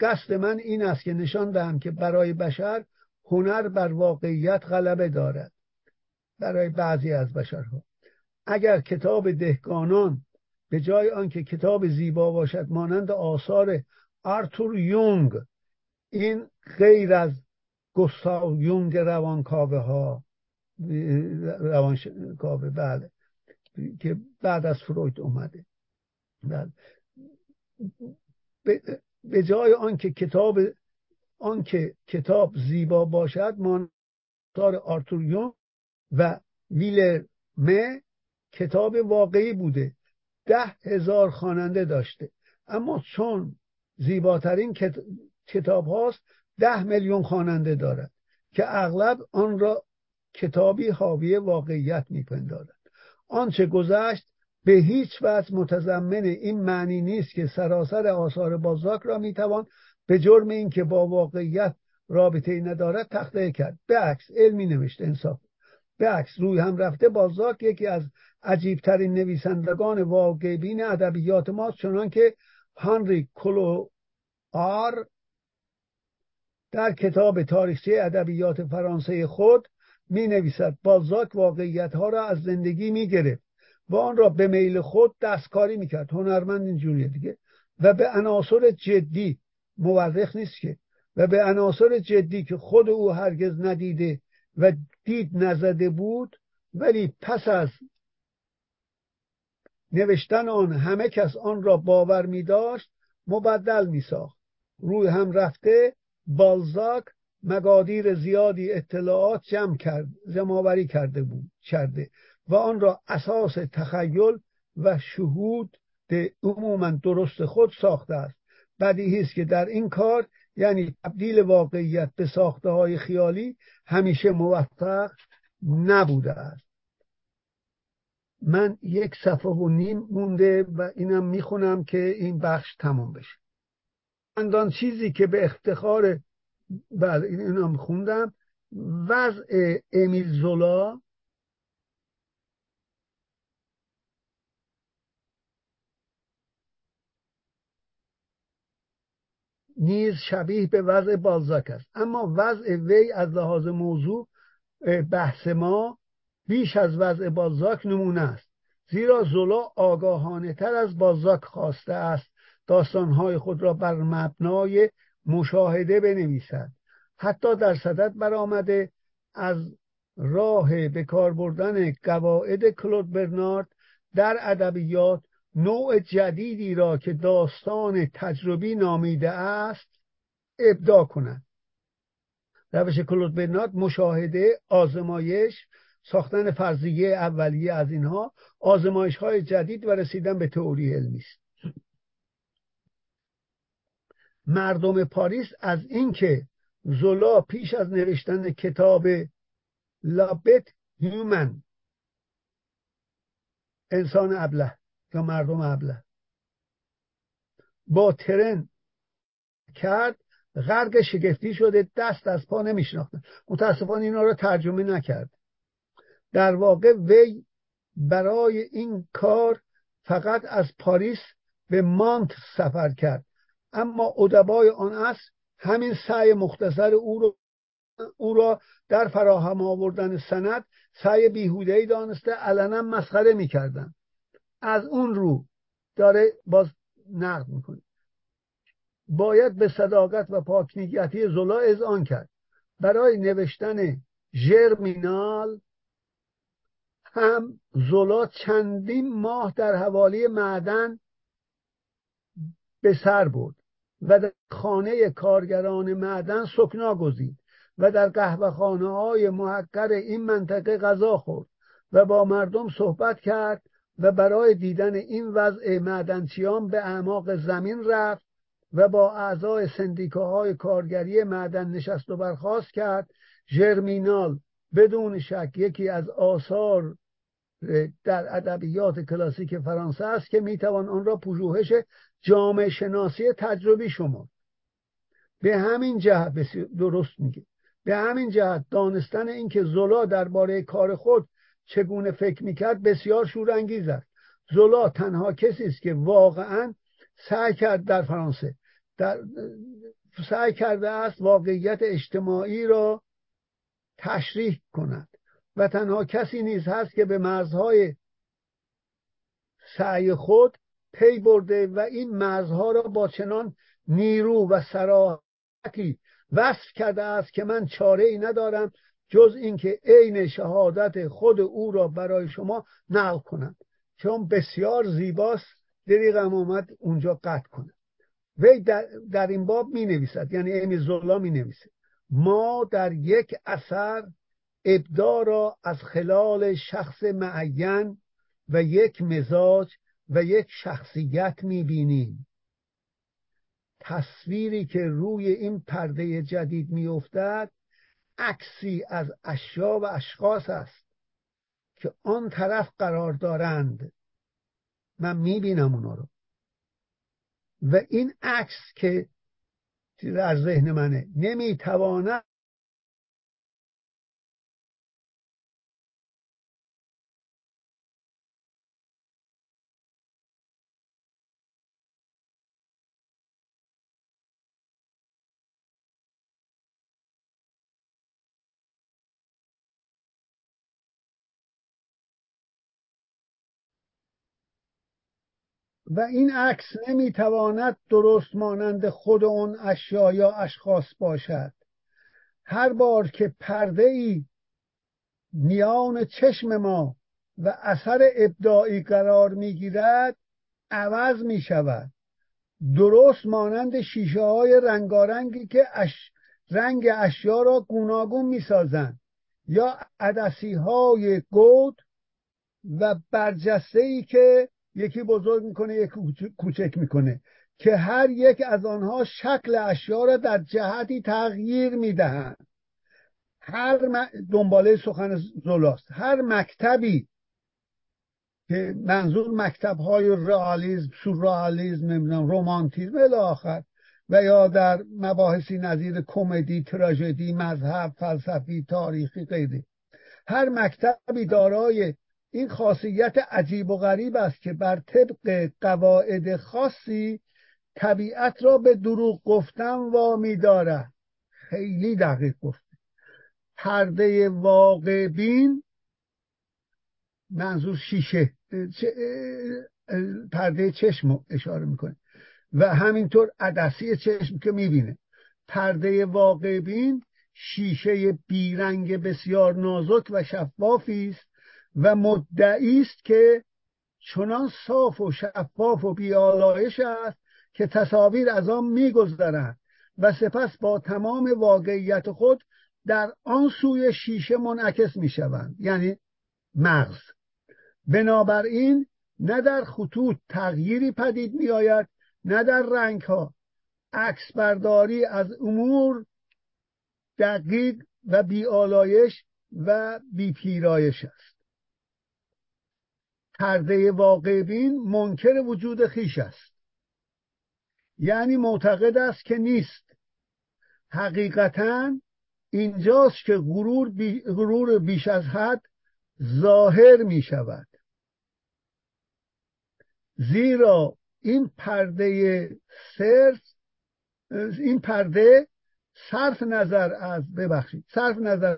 قصد من این است که نشان دهم که برای بشر هنر بر واقعیت غلبه دارد. برای بعضی از بشرها. اگر کتاب دهکانان به جای آنکه کتاب زیبا باشد مانند آثار آرتور یونگ این غیر از گستاو یونگ روانکاوه ها روانکاوه بله که بعد از فروید اومده. بله. به جای آنکه کتاب آنکه کتاب زیبا باشد مانتار آرتور یونگ و ویلر مه کتاب واقعی بوده. ده هزار خواننده داشته. اما چون زیباترین کتاب هاست ده میلیون خواننده دارد که اغلب آن را کتابی حاوی واقعیت میپندارد. آنچه گذشت به هیچ وجه متضمن این معنی نیست که سراسر آثار بازاک را می‌توان به جرم اینکه با واقعیت رابطه ای ندارد تخته کرد. به عکس علمی نوشته انصاف. به عکس روی هم رفته بازاک یکی از عجیبترین نویسندگان واقعبین ادبیات ما چنان که هانری کلو آر در کتاب تاریخچه ادبیات فرانسه خود می نویسد بالزاک واقعیت ها را از زندگی می گرفت و آن را به میل خود دستکاری می کرد هنرمند اینجوریه دیگه. و به عناصر جدی مورخ نیست که و به عناصر جدی که خود او هرگز ندیده و دید نزده بود ولی پس از نوشتن آن همه کس آن را باور می داشت مبدل می ساخت روی هم رفته بالزاک مقادیر زیادی اطلاعات جمع کرد جمع کرده بود کرده و آن را اساس تخیل و شهود عموما درست خود ساخته است. بدیهی است که در این کار یعنی تبدیل واقعیت به ساخته های خیالی همیشه موفق نبوده است. من یک صفحه و نیم مونده و اینم می‌خونم که این بخش تمام بشه. اندان چیزی که به افتخار بله اینم خوندم. وضع امیل زولا نیز شبیه به وضع بالزاک است. اما وضع وی از لحاظ موضوع بحث ما بیش از وضع بالزاک نمونه است. زیرا زولا آگاهانه تر از بالزاک خواسته است. داستانهای خود را بر مبنای مشاهده بنویسد. حتی در صدت برآمده از راه به کار بردن قواعد کلود برنارد در ادبیات نوع جدیدی را که داستان تجربی نامیده است ابدا کند. روش کلود برنارد مشاهده آزمایش ساختن فرضیه اولیه از اینها آزمایش های جدید و رسیدن به تئوری علمی است. مردم پاریس از اینکه زولا پیش از نوشتن کتاب لابت هیومن انسان ابله یا مردم ابله با ترن کرد غرق شگفتی شده دست از پا نمیشناختن متاسفانه اینا رو ترجمه نکرد. در واقع وی برای این کار فقط از پاریس به مانت سفر کرد. اما ادبای آن عصر همین سعی مختصر او را او را در فراهم آوردن سند سعی بیهودهی دانسته علنا مسخره می‌کردن. از اون رو داره باز نقد می‌کنه. باید به صداقت و پاکنیتی زلا اذعان کرد. برای نوشتن ژرمینال هم زولا چندین ماه در حوالی معدن به سر برد. و در خانه کارگران معدن سکنا گزید و در قهوه خانه های محقر این منطقه غذا خورد و با مردم صحبت کرد و برای دیدن این وضع معدنچیان به اعماق زمین رفت و با اعضای سندیکاهای کارگری معدن نشست و برخواست کرد. ژرمینال بدون شک یکی از آثار در ادبیات کلاسیک فرانسه است که می‌توان آن را پژوهش جامعه شناسی تجربی شما. به همین جهت درست میگه. به همین جهت دانستن اینکه زولا درباره کار خود چگونه فکر می‌کرد بسیار شورانگیز است. زولا تنها کسی است که واقعا سعی کرد در فرانسه در سعی کرده است واقعیت اجتماعی را تشریح کند. و تنها کسی نیز هست که به مرزهای سعی خود پی برده و این مرزها را با چنان نیرو و سراحتی وصف کرده است که من چاره ای ندارم جز اینکه عین شهادت خود او را برای شما نقل کنم. چون بسیار زیباست دریغم آمد اونجا قطع کنم. وی در, در این باب می نویسد یعنی امی زولا می نویسد ما در یک اثر ابدا را از خلال شخص معین و یک مزاج و یک شخصیت می‌بینیم تصویری که روی این پرده جدید میافتد عکسی از اشیا و اشخاص است که آن طرف قرار دارند. من می‌بینم اونا رو. و این عکس که در ذهن منه نمی‌تواند و این عکس نمی‌تواند درست مانند خود اون اشیا یا اشخاص باشد. هر بار که پرده ای میان چشم ما و اثر ابداعی قرار می‌گیرد عوض می شود درست مانند شیشه های رنگارنگی که اش رنگ اشیا را گوناگون می سازند یا عدسی های گود و برجسته ای که یکی بزرگ می‌کنه یکی کوچک می‌کنه که هر یک از آنها شکل اشیا را در جهتی تغییر می‌دهند. هر دنباله سخن زلاست هر مکتبی که منظور مکتب های رئالیسم سورئالیسم نمی‌دونم رومانتیزم الی آخر و یا در مباحثی نظیر کمدی تراژدی مذهب فلسفی تاریخی غیره. هر مکتبی دارای این خاصیت عجیب و غریب است که بر طبق قواعد خاصی طبیعت را به دروغ گفتن وامی داره خیلی دقیق گفته پرده واقع بین منظور شیشه. پرده چشم اشاره می‌کنه و همینطور عدسی چشم که می‌بینه. پرده واقع بین شیشه بیرنگ بسیار نازک و شفافی است. و مدعی است که چنان صاف و شفاف و بیالایش است که تصاویر از آن میگذرند و سپس با تمام واقعیت خود در آن سوی شیشه منعکس می‌شوند یعنی مغز. بنابراین نه در خطوط تغییری پدید می آید نه در رنگ ها عکس برداری از امور دقیق و بیالایش و بی پیرایش است. پرده واقع بین منکر وجود خیش است. یعنی معتقد است که نیست. حقیقتا اینجاست که غرور, بی غرور بیش از حد ظاهر می شود. زیرا این پرده سرس این پرده صرف نظر از ببخشید صرف نظر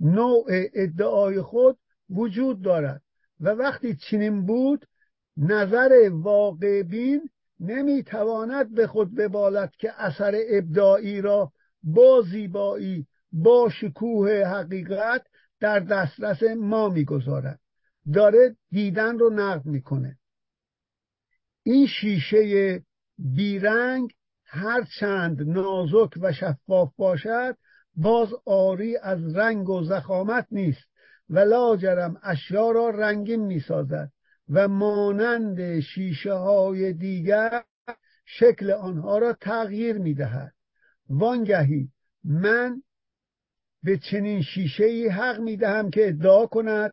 نوع ادعای خود وجود دارد. و وقتی چنین بود نظر واقع بین نمی‌تواند به خود ببالد که اثر ابداعی را با زیبایی با شکوه حقیقت در دسترس ما می‌گذارد. داره دیدن رو نقد می‌کنه. این شیشه بیرنگ چند نازک و شفاف باشد باز آری از رنگ و زخامت نیست. و لاجرم اشیا را رنگین می‌سازد و مانند شیشه های دیگر شکل آنها را تغییر می‌دهد. وانگهی من به چنین شیشه ای حق می‌دهم که ادعا کند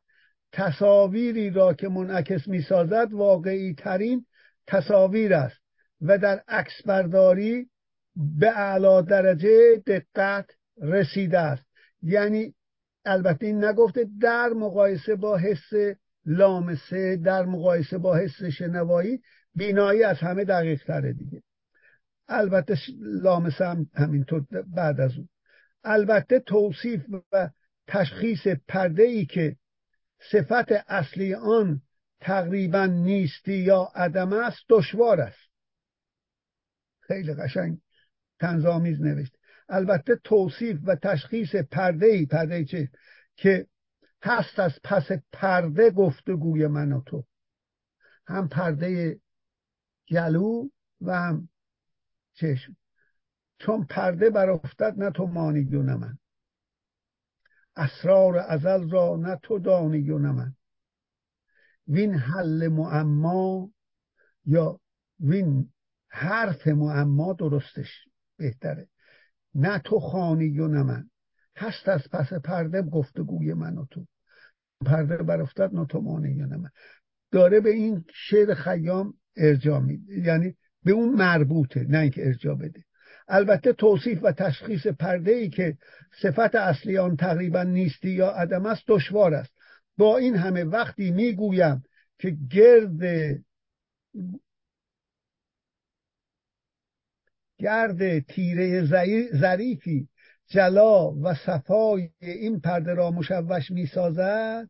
تصاویری را که منعکس می‌سازد واقعی ترین تصاویر است و در عکس برداری به اعلا درجه دقت رسیده است. یعنی البته این نگفته در مقایسه با حس لامسه در مقایسه با حس شنوایی بینایی از همه دقیق تره دیگه. البته لامسه هم همینطور بعد از اون. البته توصیف و تشخیص پرده ای که صفت اصلی آن تقریبا نیستی یا عدم است دشوار است. خیلی قشنگ تنظامیز نوشت البته توصیف و تشخیص پرده ای پرده چه؟ که هست از پس پرده گفتگوی من و تو. هم پرده گلو و هم چشم. چون پرده برافتد نه تو مانی و نه من. اسرار ازل را نه تو دانی و نه من. وین حل معما یا وین حرف معما درستش بهتره. نه تو خانی و نه من. هست از پس پرده گفتگوی من و تو. پرده برافتد نه تو مانی و نه من. داره به این شعر خیام ارجا میده یعنی به اون مربوطه نه اینکه ارجا بده. البته توصیف و تشخیص پرده ای که صفت اصلی آن تقریبا نیستی یا عدم است دشوار است. با این همه وقتی می‌گویم که گرد گرد تیره ظریفی جلا و صفای این پرده را مشوش می سازد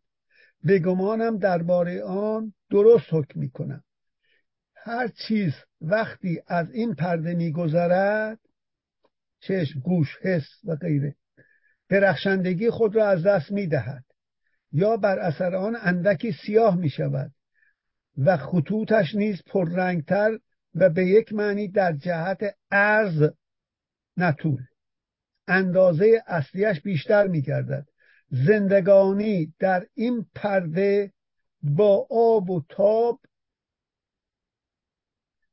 به گمانم درباره آن درست حکم می کنم هر چیز وقتی از این پرده میگذرد چشم گوش حس و غیره درخشندگی خود را از دست می‌دهد یا بر اثر آن اندکی سیاه می شود و خطوطش نیز پررنگتر و به یک معنی در جهت عرض نطول اندازه اصلیش بیشتر می گردد زندگانی در این پرده با آب و تاب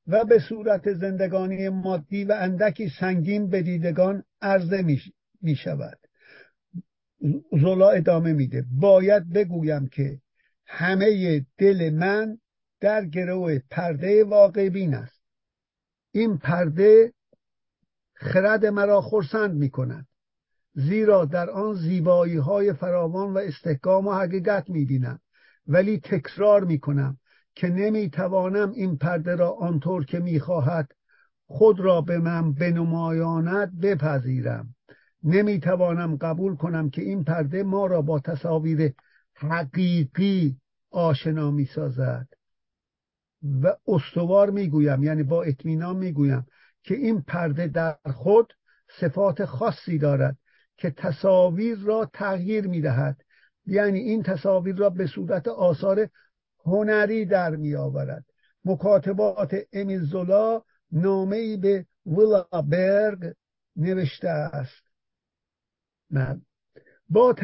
و به صورت زندگانی مادی و اندکی سنگین به دیدگان عرضه می شود زولا ادامه میده باید بگویم که همه دل من در گروه پرده واقع بین است. این پرده خرد مرا خرسند می کند زیرا در آن زیبایی های فراوان و استحکام و حقیقت می بینم ولی تکرار می کنم که نمی توانم این پرده را آنطور که می خواهد خود را به من بنمایاند بپذیرم. نمی توانم قبول کنم که این پرده ما را با تصاویر حقیقی آشنا می سازد و استوار می گویم یعنی با اطمینان می گویم که این پرده در خود صفات خاصی دارد که تصاویر را تغییر می دهد یعنی این تصاویر را به صورت آثار هنری در می آورد مکاتبات امیل زولا نامه ای به ویلا برگ نوشته است. نه. با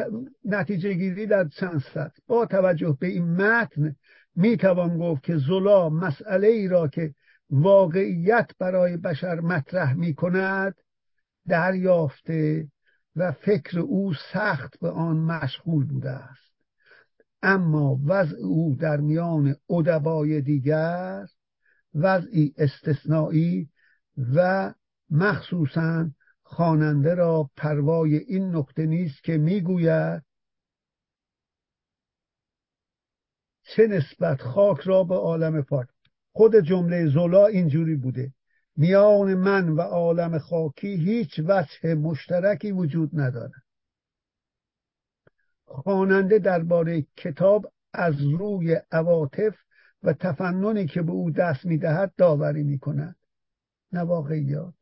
نتیجه گیری در چند سطح. با توجه به این متن می توان گفت که زولا مسئله ای را که واقعیت برای بشر مطرح می کند دریافته و فکر او سخت به آن مشغول بوده است. اما وضع او در میان ادبای دیگر وضعی استثنایی و مخصوصا خواننده را پروای این نکته نیست که می‌گوید چه نسبت خاک را به عالم پاک. خود جمله زولا اینجوری بوده. میان من و عالم خاکی هیچ وجه مشترکی وجود ندارد. خواننده درباره کتاب از روی عواطف و تفننی که به او دست می‌دهد داوری می‌کند. نه واقعیات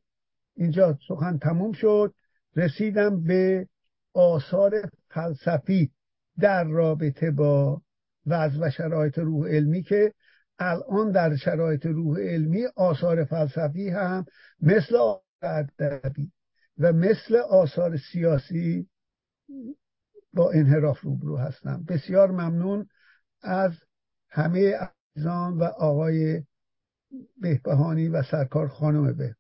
اینجا سخن تموم شد. رسیدم به آثار فلسفی در رابطه با وضع و شرایط روح علمی که الان در شرایط روح علمی آثار فلسفی هم مثل ادبی و مثل آثار سیاسی با انحراف روبرو هستم. بسیار ممنون از همه عزیزان و آقای بهبهانی و سرکار خانم به